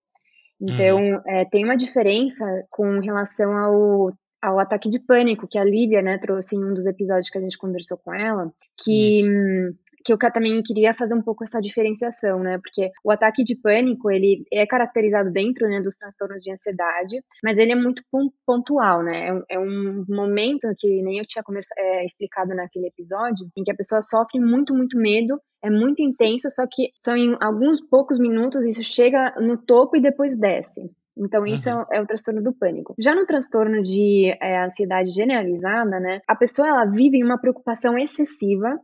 Então, é, tem uma diferença com relação ao, ao ataque de pânico que a Lívia, né, trouxe em um dos episódios que a gente conversou com ela, que, Isso. hum, que eu também queria fazer um pouco essa diferenciação, né, porque o ataque de pânico, ele é caracterizado dentro, né, dos transtornos de ansiedade, mas ele é muito pon- pontual, né, é um, é um momento que nem eu tinha é, explicado naquele episódio, em que a pessoa sofre muito, muito medo, é muito intenso, só que são em alguns poucos minutos, isso chega no topo e depois desce. Então, isso Uhum. é, o- transtorno do pânico. Já no transtorno de é, ansiedade generalizada, né, a pessoa ela vive em uma preocupação excessiva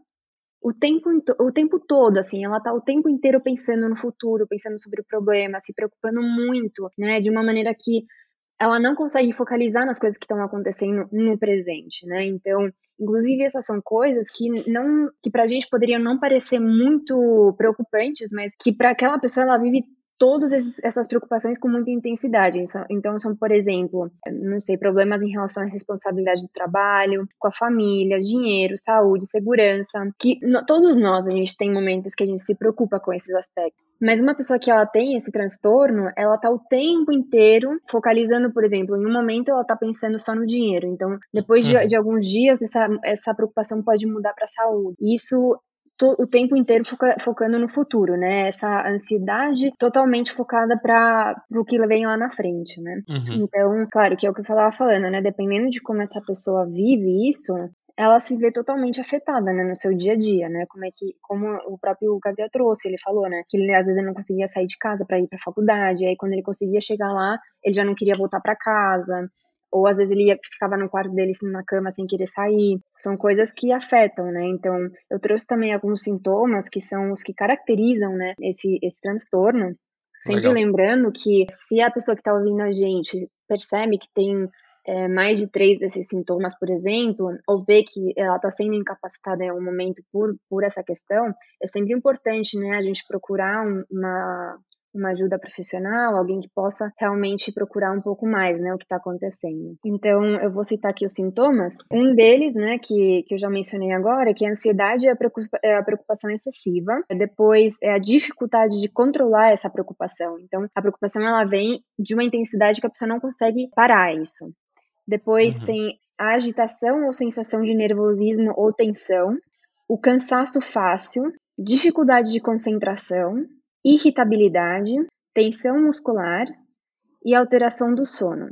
o tempo, o tempo todo, assim, ela tá o tempo inteiro pensando no futuro, pensando sobre o problema, se preocupando muito, né, de uma maneira que ela não consegue focalizar nas coisas que estão acontecendo no presente, né? Então, inclusive essas são coisas que não, que pra gente poderiam não parecer muito preocupantes, mas que para aquela pessoa ela vive todas essas preocupações com muita intensidade. Então, são, por exemplo, não sei, problemas em relação à responsabilidade do trabalho, com a família, dinheiro, saúde, segurança, que no- todos nós a gente tem momentos que a gente se preocupa com esses aspectos. Mas uma pessoa que ela tem esse transtorno, ela tá o tempo inteiro focalizando, por exemplo, em um momento ela tá pensando só no dinheiro. Então, depois de, Uhum. de alguns dias, essa, essa preocupação pode mudar para a saúde. Isso o tempo inteiro foca- focando no futuro, né? Essa ansiedade totalmente focada para o que vem lá na frente, né? Uhum. Então, claro, que é o que eu falava falando, né? Dependendo de como essa pessoa vive isso, ela se vê totalmente afetada, né, no seu dia a dia, né? Como é que, como o próprio Gabriel trouxe, ele falou, né, que ele às vezes ele não conseguia sair de casa para ir para a faculdade, aí quando ele conseguia chegar lá, ele já não queria voltar para casa, ou às vezes ele ia, ficava no quarto dele na cama sem querer sair. São coisas que afetam, né? Então, eu trouxe também alguns sintomas que são os que caracterizam, né, esse esse transtorno. Sempre Legal. lembrando que se a pessoa que está ouvindo a gente percebe que tem é, mais de três desses sintomas, por exemplo, ou vê que ela está sendo incapacitada em algum momento por, por essa questão, é sempre importante, né, a gente procurar um- uma, uma ajuda profissional, alguém que possa realmente procurar um pouco mais, né, o que está acontecendo. Então, eu vou citar aqui os sintomas. Um deles, né, que, que eu já mencionei agora, que é a ansiedade e é a preocupação excessiva. Depois, é a dificuldade de controlar essa preocupação. Então, a preocupação, ela vem de uma intensidade que a pessoa não consegue parar isso. Depois, uhum. tem a agitação ou sensação de nervosismo ou tensão. O cansaço fácil, dificuldade de concentração, irritabilidade, tensão muscular e alteração do sono.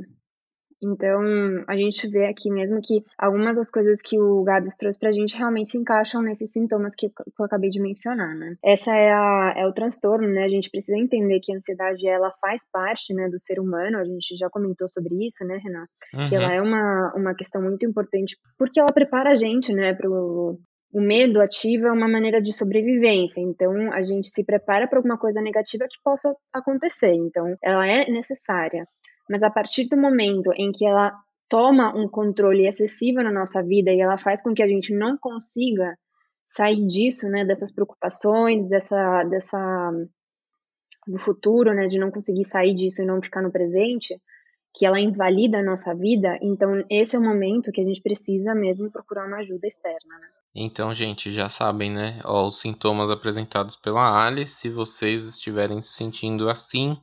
Então, a gente vê aqui mesmo que algumas das coisas que o Gabs trouxe pra gente realmente se encaixam nesses sintomas que, eu acabei de mencionar, né? Essa é, a, é o transtorno, né? A gente precisa entender que a ansiedade, ela faz parte, né, do ser humano, a gente já comentou sobre isso, né, Renato? Uhum. Que ela é uma, uma questão muito importante, porque ela prepara a gente, né, pro, o medo ativa uma maneira de sobrevivência, então a gente se prepara para alguma coisa negativa que possa acontecer, então ela é necessária. Mas a partir do momento em que ela toma um controle excessivo na nossa vida e ela faz com que a gente não consiga sair disso, né, dessas preocupações, dessa, dessa do futuro, né, de não conseguir sair disso e não ficar no presente, que ela invalida a nossa vida, então esse é o momento que a gente precisa mesmo procurar uma ajuda externa, né? Então, gente, já sabem, né? Ó, os sintomas apresentados pela Ali. Se vocês estiverem se sentindo assim,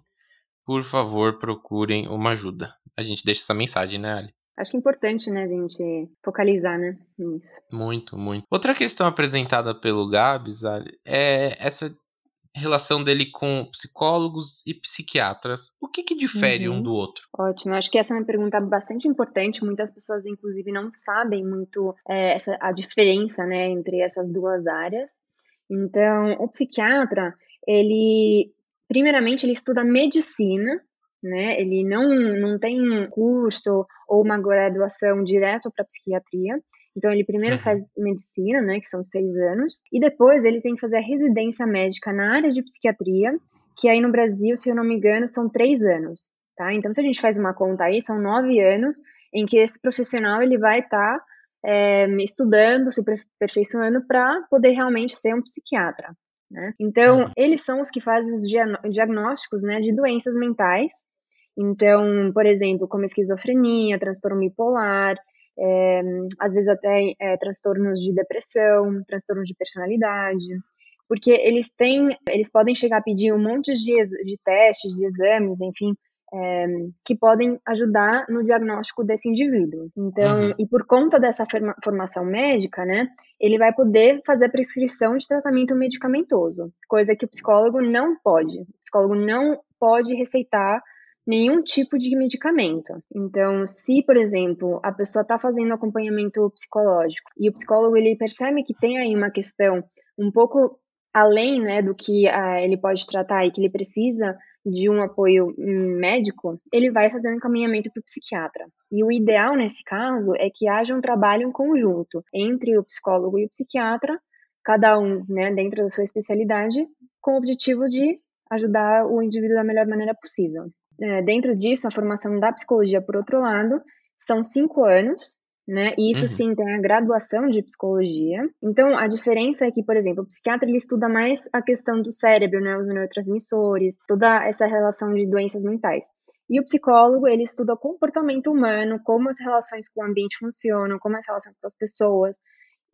por favor, procurem uma ajuda. A gente deixa essa mensagem, né, Ali? Acho importante, né, a gente focalizar, né, nisso. Muito, muito. Outra questão apresentada pelo Gabs, Ali, é essa relação dele com psicólogos e psiquiatras. O que, que difere uhum. um do outro? Ótimo, acho que essa é uma pergunta bastante importante. Muitas pessoas, inclusive, não sabem muito é, essa, a diferença né, entre essas duas áreas. Então, o psiquiatra, ele, primeiramente, ele estuda medicina, né? Ele não, não tem um curso ou uma graduação direto para psiquiatria. Então, ele primeiro uhum. faz medicina, né, que são seis anos, e depois ele tem que fazer a residência médica na área de psiquiatria, que aí no Brasil, se eu não me engano, são três anos, tá? Então, se a gente faz uma conta aí, são nove anos em que esse profissional ele vai estar tá, é, estudando, se aperfeiçoando para poder realmente ser um psiquiatra. Né? Então, uhum. eles são os que fazem os diagnósticos né, de doenças mentais. Então, por exemplo, como esquizofrenia, transtorno bipolar, é, às vezes até é, transtornos de depressão, transtornos de personalidade, porque eles têm, eles podem chegar a pedir um monte de, de testes, de exames, enfim, é, que podem ajudar no diagnóstico desse indivíduo. Então, uhum. e por conta dessa formação médica, né, ele vai poder fazer a prescrição de tratamento medicamentoso, coisa que o psicólogo não pode. O psicólogo não pode receitar nenhum tipo de medicamento. Então, se, por exemplo, a pessoa está fazendo acompanhamento psicológico e o psicólogo ele percebe que tem aí uma questão um pouco além né, do que uh, ele pode tratar e que ele precisa de um apoio médico, ele vai fazer um encaminhamento para o psiquiatra. E o ideal nesse caso é que haja um trabalho em conjunto entre o psicólogo e o psiquiatra, cada um né, dentro da sua especialidade, com o objetivo de ajudar o indivíduo da melhor maneira possível. É, dentro disso, a formação da psicologia, por outro lado, são cinco anos, né? E isso uhum. sim tem a graduação de psicologia. Então, a diferença é que, por exemplo, o psiquiatra ele estuda mais a questão do cérebro, né? Os neurotransmissores, toda essa relação de doenças mentais. E o psicólogo, ele estuda o comportamento humano, como as relações com o ambiente funcionam, como as relações com as pessoas,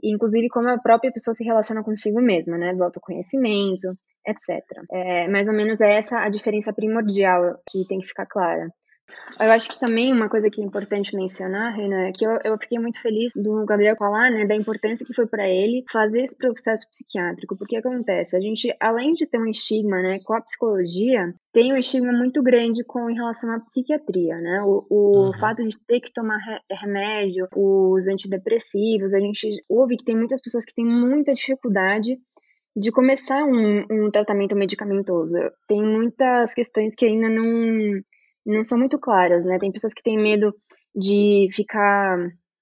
inclusive como a própria pessoa se relaciona consigo mesma, né? Do autoconhecimento, etc. É, mais ou menos é essa a diferença primordial que tem que ficar clara. Eu acho que também uma coisa que é importante mencionar, Renan, é que eu, eu fiquei muito feliz do Gabriel falar, né, da importância que foi para ele fazer esse processo psiquiátrico, porque acontece, a gente, além de ter um estigma, né, com a psicologia, tem um estigma muito grande com em relação à psiquiatria, né, o, o uhum. fato de ter que tomar remédio, os antidepressivos, a gente ouve que tem muitas pessoas que têm muita dificuldade de começar um, um tratamento medicamentoso. Tem muitas questões que ainda não, não são muito claras, né? Tem pessoas que têm medo de ficar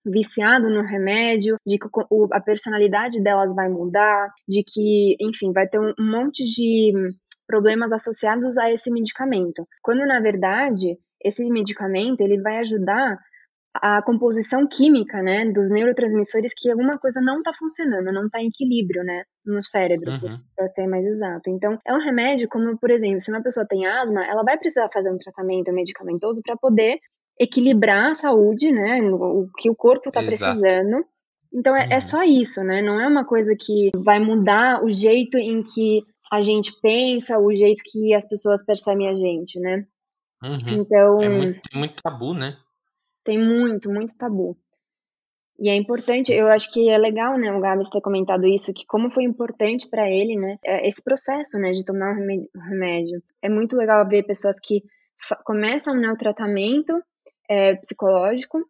viciado no remédio, de que a personalidade delas vai mudar, de que, enfim, vai ter um monte de problemas associados a esse medicamento. Quando na verdade esse medicamento ele vai ajudar a composição química, né, dos neurotransmissores que alguma coisa não está funcionando, não está em equilíbrio, né, no cérebro, Uhum. para ser mais exato. Então, é um remédio como, por exemplo, se uma pessoa tem asma, ela vai precisar fazer um tratamento medicamentoso para poder equilibrar a saúde, né, o que o corpo está precisando. Então, é, é Uhum. só isso, né, não é uma coisa que vai mudar o jeito em que a gente pensa, o jeito que as pessoas percebem a gente, né. Uhum. Então, É muito, tem muito tabu, né? Tem muito, muito tabu. E é importante, eu acho que é legal, né, o Gabs ter comentado isso, que como foi importante para ele, né, é, esse processo, né, de tomar o remé- o remédio. É muito legal ver pessoas que começam né, o tratamento é, psicológico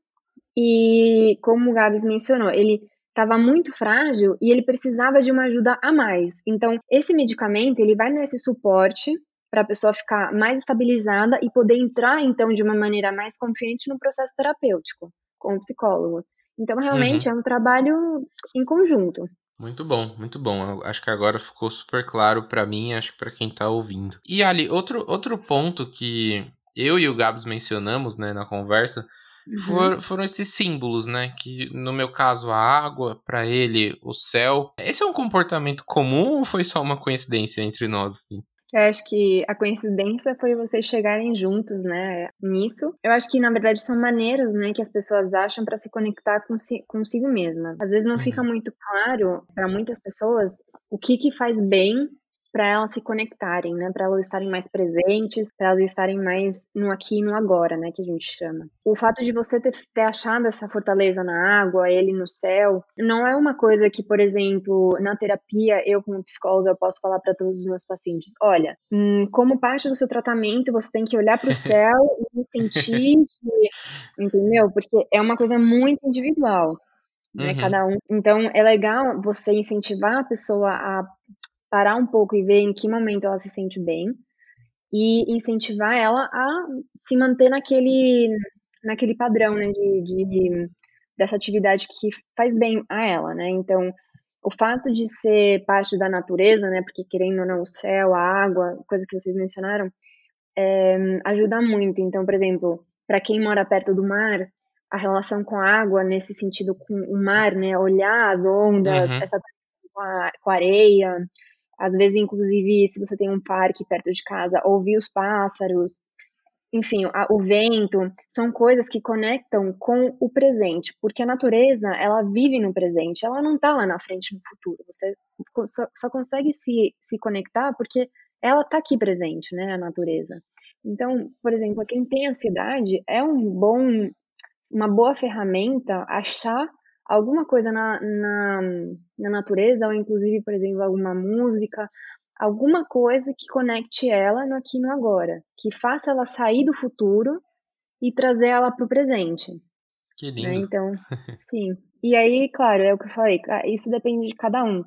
e, como o Gabs mencionou, ele estava muito frágil e ele precisava de uma ajuda a mais. Então, esse medicamento, ele vai nesse suporte para a pessoa ficar mais estabilizada e poder entrar, então, de uma maneira mais confiante no processo terapêutico com o psicólogo. Então, realmente, é um trabalho em conjunto. Muito bom, muito bom. Eu acho que agora ficou super claro pra mim, acho que pra quem tá ouvindo. E Ali, outro, outro ponto que eu e o Gabs mencionamos, né, na conversa, Uhum. for- foram esses símbolos, né? Que no meu caso a água, pra ele o céu. Esse é um comportamento comum ou foi só uma coincidência entre nós, assim? Eu acho que a coincidência foi vocês chegarem juntos, né, nisso. Eu acho que, na verdade, são maneiras, né, que as pessoas acham para se conectar consi consigo mesma. Às vezes não Uhum. fica muito claro para muitas pessoas o que que faz bem para elas se conectarem, né, para elas estarem mais presentes, para elas estarem mais no aqui e no agora, né, que a gente chama. O fato de você ter, ter achado essa fortaleza na água, ele no céu, não é uma coisa que, por exemplo, na terapia, eu como psicóloga posso falar para todos os meus pacientes, olha, hum, como parte do seu tratamento, você tem que olhar para o céu e sentir que, entendeu? Porque é uma coisa muito individual, né, Uhum. cada um. Então, é legal você incentivar a pessoa a parar um pouco e ver em que momento ela se sente bem e incentivar ela a se manter naquele naquele padrão, né, de, de dessa atividade que faz bem a ela, né? Então, o fato de ser parte da natureza, né, porque querendo ou não o céu, a água, coisa que vocês mencionaram, é, ajuda muito. Então, por exemplo, para quem mora perto do mar, a relação com a água nesse sentido com o mar, né, olhar as ondas, Uhum. essa com a, com a areia, às vezes, inclusive, se você tem um parque perto de casa, ouvir os pássaros, enfim, a- o vento, são coisas que conectam com o presente, porque a natureza, ela vive no presente, ela não está lá na frente no futuro. Você só, só consegue se, se conectar porque ela está aqui presente, né, a natureza. Então, por exemplo, quem tem ansiedade, é um bom, uma boa ferramenta achar alguma coisa na, na, na natureza, ou inclusive, por exemplo, alguma música, alguma coisa que conecte ela no aqui e no agora, que faça ela sair do futuro e trazer ela para o presente. Que Né? lindo. Então, sim. E aí, claro, é o que eu falei, isso depende de cada um.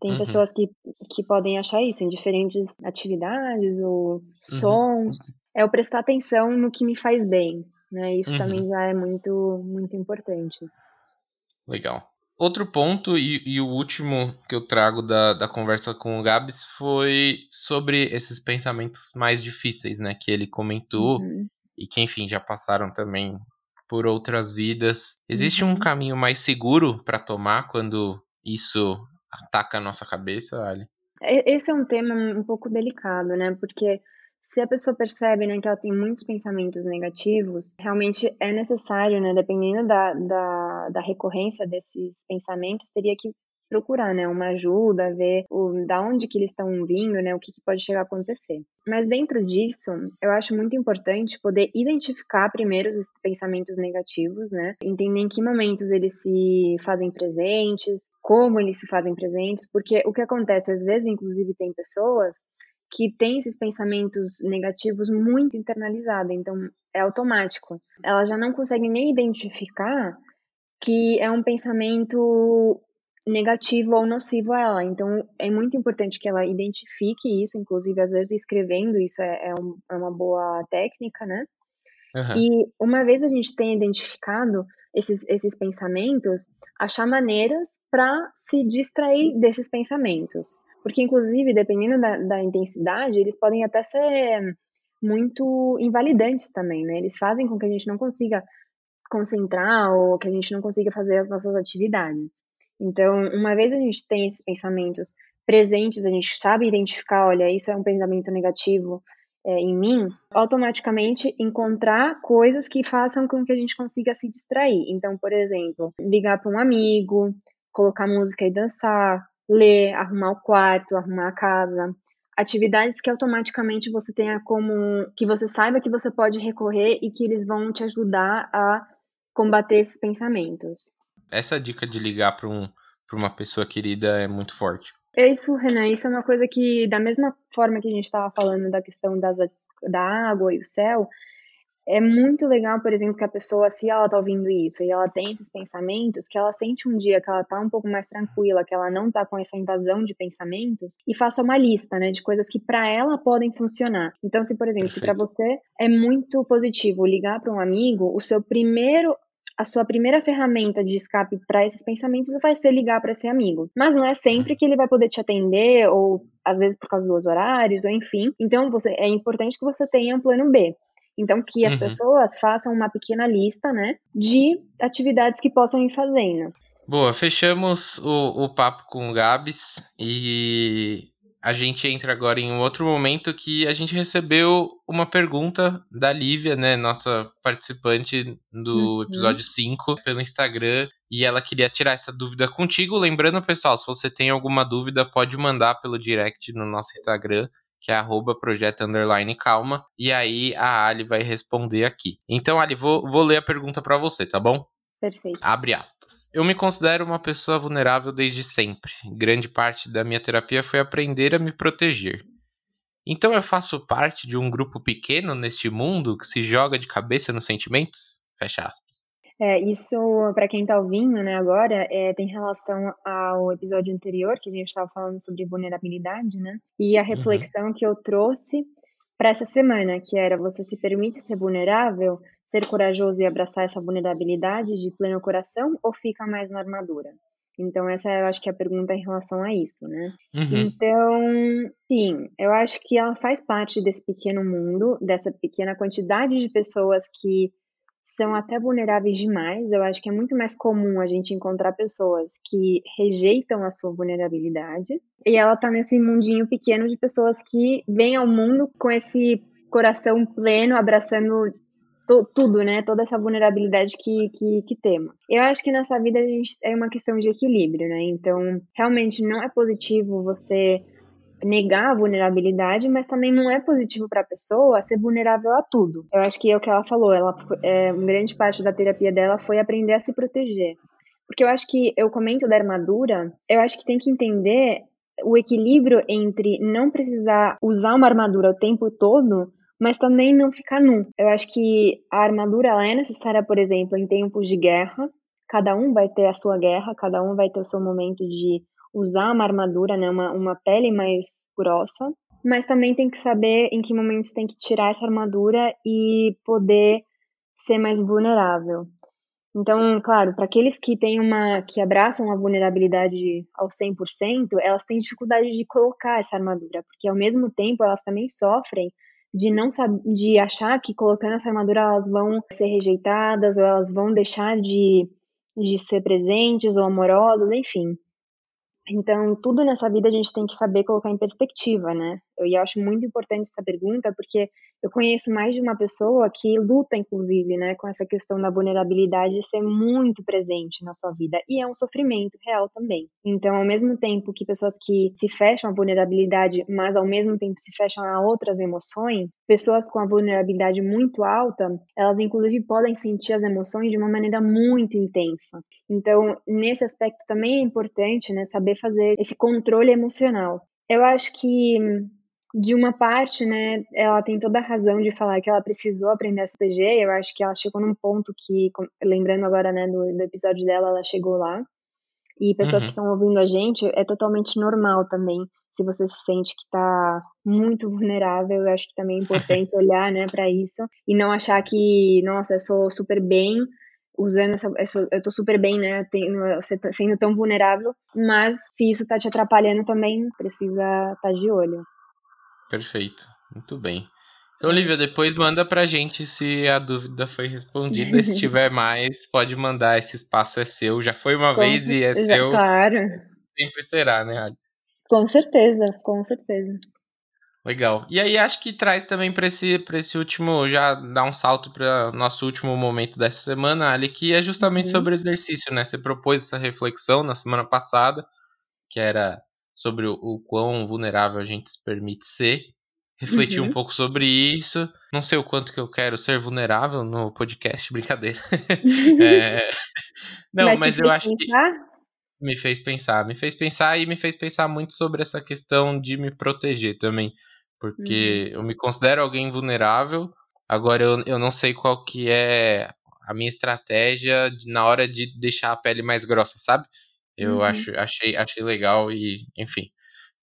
Tem Uhum. pessoas que, que podem achar isso em diferentes atividades ou Uhum. sons. É o prestar atenção no que me faz bem, né? Isso Uhum. também já é muito, muito importante. Legal. Outro ponto, e, e o último que eu trago da, da conversa com o Gabs, foi sobre esses pensamentos mais difíceis, né? Que ele comentou, Uhum. e que, enfim, já passaram também por outras vidas. Existe um Uhum. caminho mais seguro para tomar quando isso ataca a nossa cabeça, Ali? E- Esse é um tema um pouco delicado, né? Porque se a pessoa percebe, né, que ela tem muitos pensamentos negativos, realmente é necessário, né, dependendo da, da, da recorrência desses pensamentos, teria que procurar, né, uma ajuda, ver o, da onde que eles estão vindo, né, o que, que pode chegar a acontecer. Mas dentro disso, eu acho muito importante poder identificar primeiro os pensamentos negativos, né, entender em que momentos eles se fazem presentes, como eles se fazem presentes, porque o que acontece às vezes, inclusive, tem pessoas que têm esses pensamentos negativos muito internalizados, então é automático. Ela já não consegue nem identificar que é um pensamento negativo ou nocivo a ela. Então, é muito importante que ela identifique isso, inclusive, às vezes, escrevendo isso é, é, um, é uma boa técnica, né? Aham. E uma vez a gente tenha identificado esses, esses pensamentos, achar maneiras para se distrair desses pensamentos. Porque, inclusive, dependendo da, da intensidade, eles podem até ser muito invalidantes também, né? Eles fazem com que a gente não consiga concentrar ou que a gente não consiga fazer as nossas atividades. Então, uma vez a gente tem esses pensamentos presentes, a gente sabe identificar, olha, isso é um pensamento negativo é, em mim, automaticamente encontrar coisas que façam com que a gente consiga se distrair. Então, por exemplo, ligar para um amigo, colocar música e dançar, ler, arrumar o quarto, arrumar a casa, atividades que automaticamente você tenha como que você saiba que você pode recorrer e que eles vão te ajudar a combater esses pensamentos. Essa dica de ligar para um, uma pessoa querida é muito forte. É isso, Renan. Isso é uma coisa que, da mesma forma que a gente estava falando da questão das, da água e o céu, é muito legal, por exemplo, que a pessoa, se ela tá ouvindo isso e ela tem esses pensamentos, que ela sente um dia que ela tá um pouco mais tranquila, que ela não tá com essa invasão de pensamentos, e faça uma lista, né, de coisas que para ela podem funcionar. Então, se, por exemplo, Perfeito. se para você é muito positivo ligar para um amigo, o seu primeiro a sua primeira ferramenta de escape para esses pensamentos vai ser ligar para esse amigo. Mas não é sempre que ele vai poder te atender, ou às vezes por causa dos horários, ou enfim. Então, você, é importante que você tenha um plano B. Então, que as uhum. pessoas façam uma pequena lista, né, de atividades que possam ir fazendo. Boa, fechamos o, o papo com o Gabs e a gente entra agora em um outro momento que a gente recebeu uma pergunta da Lívia, né, nossa participante do uhum. episódio 5, pelo Instagram, e ela queria tirar essa dúvida contigo. Lembrando, pessoal, se você tem alguma dúvida, pode mandar pelo direct no nosso Instagram, que é arroba projeto underline calma, e aí a Ali vai responder aqui. Então, Ali, vou, vou ler a pergunta para você, tá bom? Perfeito. Abre aspas. Eu me considero uma pessoa vulnerável desde sempre. Grande parte da minha terapia foi aprender a me proteger. Então eu faço parte de um grupo pequeno neste mundo que se joga de cabeça nos sentimentos? Fecha aspas. É, isso, para quem está ouvindo né, agora, é, tem relação ao episódio anterior, que a gente estava falando sobre vulnerabilidade, né? E a uhum. reflexão uhum. que eu trouxe para essa semana, que era você se permite ser vulnerável ser corajoso e abraçar essa vulnerabilidade de pleno coração ou fica mais na armadura? Então, essa eu acho que é a pergunta em relação a isso, né? Uhum. Então, sim, eu acho que ela faz parte desse pequeno mundo, dessa pequena quantidade de pessoas que são até vulneráveis demais. Eu acho que é muito mais comum a gente encontrar pessoas que rejeitam a sua vulnerabilidade e ela tá nesse mundinho pequeno de pessoas que vêm ao mundo com esse coração pleno, abraçando tudo, né? Toda essa vulnerabilidade que, que, que temos. Eu acho que nessa vida a gente é uma questão de equilíbrio, né? Então, realmente não é positivo você negar a vulnerabilidade, mas também não é positivo para a pessoa ser vulnerável a tudo. Eu acho que é o que ela falou, ela é, grande parte da terapia dela foi aprender a se proteger. Porque eu acho que eu comento da armadura, eu acho que tem que entender o equilíbrio entre não precisar usar uma armadura o tempo todo mas também não ficar nu. Eu acho que a armadura ela é necessária, por exemplo, em tempos de guerra. Cada um vai ter a sua guerra, cada um vai ter o seu momento de usar uma armadura, né, uma, uma pele mais grossa. Mas também tem que saber em que momentos tem que tirar essa armadura e poder ser mais vulnerável. Então, claro, para aqueles que têm uma que abraçam a vulnerabilidade ao 100%, elas têm dificuldade de colocar essa armadura, porque ao mesmo tempo elas também sofrem de não de achar que colocando essa armadura elas vão ser rejeitadas ou elas vão deixar de, de ser presentes ou amorosas, enfim. Então, tudo nessa vida a gente tem que saber colocar em perspectiva, né? Eu acho muito importante essa pergunta, porque eu conheço mais de uma pessoa que luta, inclusive, né, com essa questão da vulnerabilidade ser muito presente na sua vida. E é um sofrimento real também. Então, ao mesmo tempo que pessoas que se fecham à vulnerabilidade, mas ao mesmo tempo se fecham a outras emoções, pessoas com a vulnerabilidade muito alta, elas inclusive podem sentir as emoções de uma maneira muito intensa. Então, nesse aspecto também é importante, né, saber fazer esse controle emocional. Eu acho que de uma parte, né, ela tem toda a razão de falar que ela precisou aprender se proteger. Eu acho que ela chegou num ponto que, lembrando agora, né, do, do episódio dela, ela chegou lá. E pessoas uhum. que estão ouvindo a gente, é totalmente normal também. Se você se sente que está muito vulnerável, eu acho que também é importante olhar, né, para isso e não achar que, nossa, eu sou super bem usando essa, eu, sou, eu tô super bem, né, tá sendo tão vulnerável, mas se isso tá te atrapalhando também, precisa estar tá de olho. Perfeito, muito bem. Olivia, depois manda pra gente se a dúvida foi respondida. se tiver mais, pode mandar. Esse espaço é seu. Já foi uma Com vez e é seu. Claro, Sempre será, né, Ali? com certeza, com certeza. Legal. E aí acho que traz também para esse, pra esse último, já dar um salto para nosso último momento dessa semana, Ali, que é justamente Uhum. sobre exercício, né? Você propôs essa reflexão na semana passada, que era sobre o, o quão vulnerável a gente se permite ser. Refletir um Uhum. pouco sobre isso. Não sei o quanto que eu quero ser vulnerável no podcast, brincadeira. É, Não, Mas, mas, eu acho que pensar? me fez pensar, me fez pensar e me fez pensar muito sobre essa questão de me proteger também, porque eu me considero alguém vulnerável. Agora eu, eu não sei qual que é a minha estratégia de- na hora de deixar a pele mais grossa, sabe? Eu Uhum. acho, achei, achei legal e, enfim,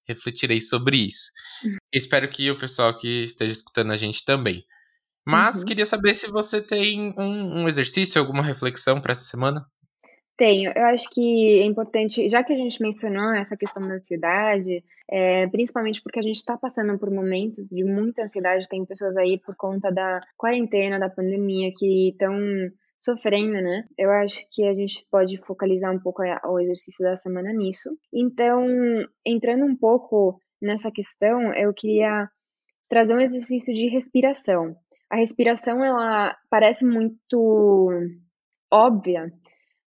refletirei sobre isso. Espero que o pessoal que esteja escutando a gente também. Mas Uhum. queria saber se você tem um, um exercício, alguma reflexão para essa semana. Tenho. Eu acho que é importante, já que a gente mencionou essa questão da ansiedade, é, principalmente porque a gente está passando por momentos de muita ansiedade, tem pessoas aí por conta da quarentena, da pandemia, que estão sofrendo, né? Eu acho que a gente pode focalizar um pouco a- o exercício da semana nisso. Então, entrando um pouco nessa questão, eu queria trazer um exercício de respiração. A respiração, ela parece muito óbvia,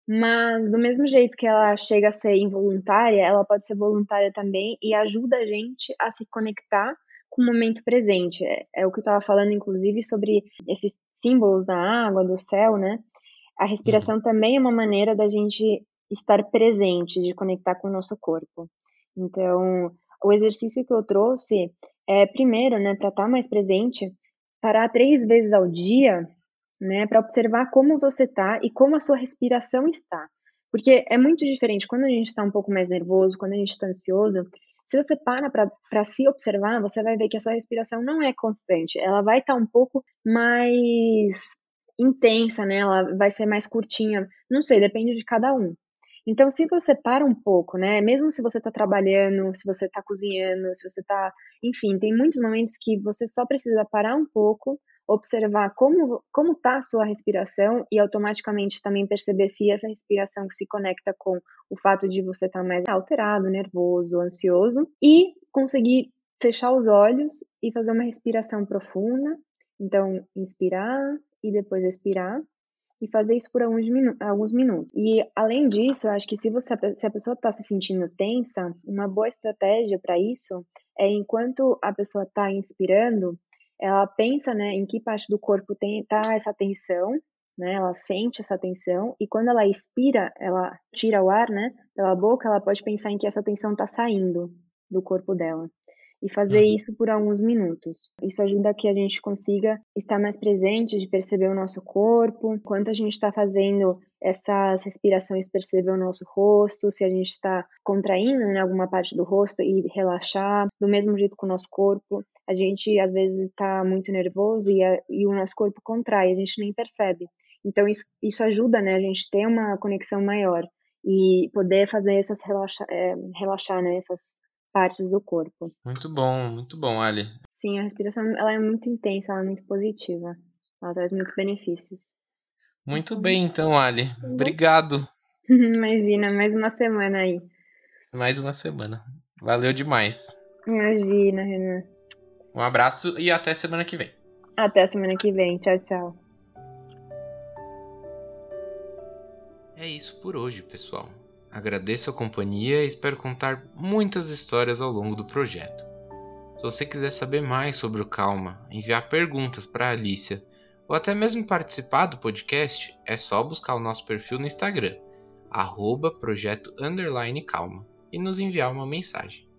mas do mesmo jeito que ela chega a ser involuntária, ela pode ser voluntária também e ajuda a gente a se conectar com o momento presente. É, é o que eu estava falando, inclusive, sobre esses símbolos da água, do céu, né? A respiração também é uma maneira da gente estar presente, de conectar com o nosso corpo. Então, o exercício que eu trouxe é, primeiro, né, para estar mais presente, parar três vezes ao dia né, para observar como você está e como a sua respiração está. Porque é muito diferente quando a gente está um pouco mais nervoso, quando a gente está ansioso. Se você para para se observar, você vai ver que a sua respiração não é constante. Ela vai estar um pouco mais intensa, né? Ela vai ser mais curtinha. Não sei, depende de cada um. Então, se você para um pouco, né? Mesmo se você está trabalhando, se você está cozinhando, se você está. Enfim, tem muitos momentos que você só precisa parar um pouco observar como como está a sua respiração e automaticamente também perceber se essa respiração se conecta com o fato de você estar tá mais alterado, nervoso, ansioso e conseguir fechar os olhos e fazer uma respiração profunda. Então, inspirar e depois expirar e fazer isso por alguns, minu alguns minutos. E além disso, eu acho que se você se a pessoa está se sentindo tensa, uma boa estratégia para isso é enquanto a pessoa está inspirando ela pensa, né, em que parte do corpo tem tá essa tensão, né? Ela sente essa tensão e quando ela expira, ela tira o ar, né, pela boca, ela pode pensar em que essa tensão está saindo do corpo dela e fazer uhum. isso por alguns minutos. Isso ajuda que a gente consiga estar mais presente, de perceber o nosso corpo, enquanto a gente está fazendo essas respirações, perceber o nosso rosto, se a gente está contraindo em alguma parte do rosto e relaxar, do mesmo jeito com o nosso corpo. A gente às vezes está muito nervoso e, a, e o nosso corpo contrai, a gente nem percebe. Então isso, isso ajuda, né, a gente ter uma conexão maior e poder fazer essas relaxa, é, relaxar, né, essas partes do corpo. Muito bom, muito bom, Ali. Sim, a respiração ela é muito intensa, ela é muito positiva. Ela traz muitos benefícios. Muito bem, então, Ali. Obrigado. Imagina, mais uma semana aí. Mais uma semana. Valeu demais. Imagina, Renan. Um abraço e até semana que vem. Até semana que vem. Tchau, tchau. É isso por hoje, pessoal. Agradeço a companhia e espero contar muitas histórias ao longo do projeto. Se você quiser saber mais sobre o Calma, enviar perguntas para a Alicia ou até mesmo participar do podcast, é só buscar o nosso perfil no Instagram, arroba projeto calma, e nos enviar uma mensagem.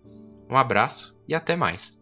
Um abraço e até mais!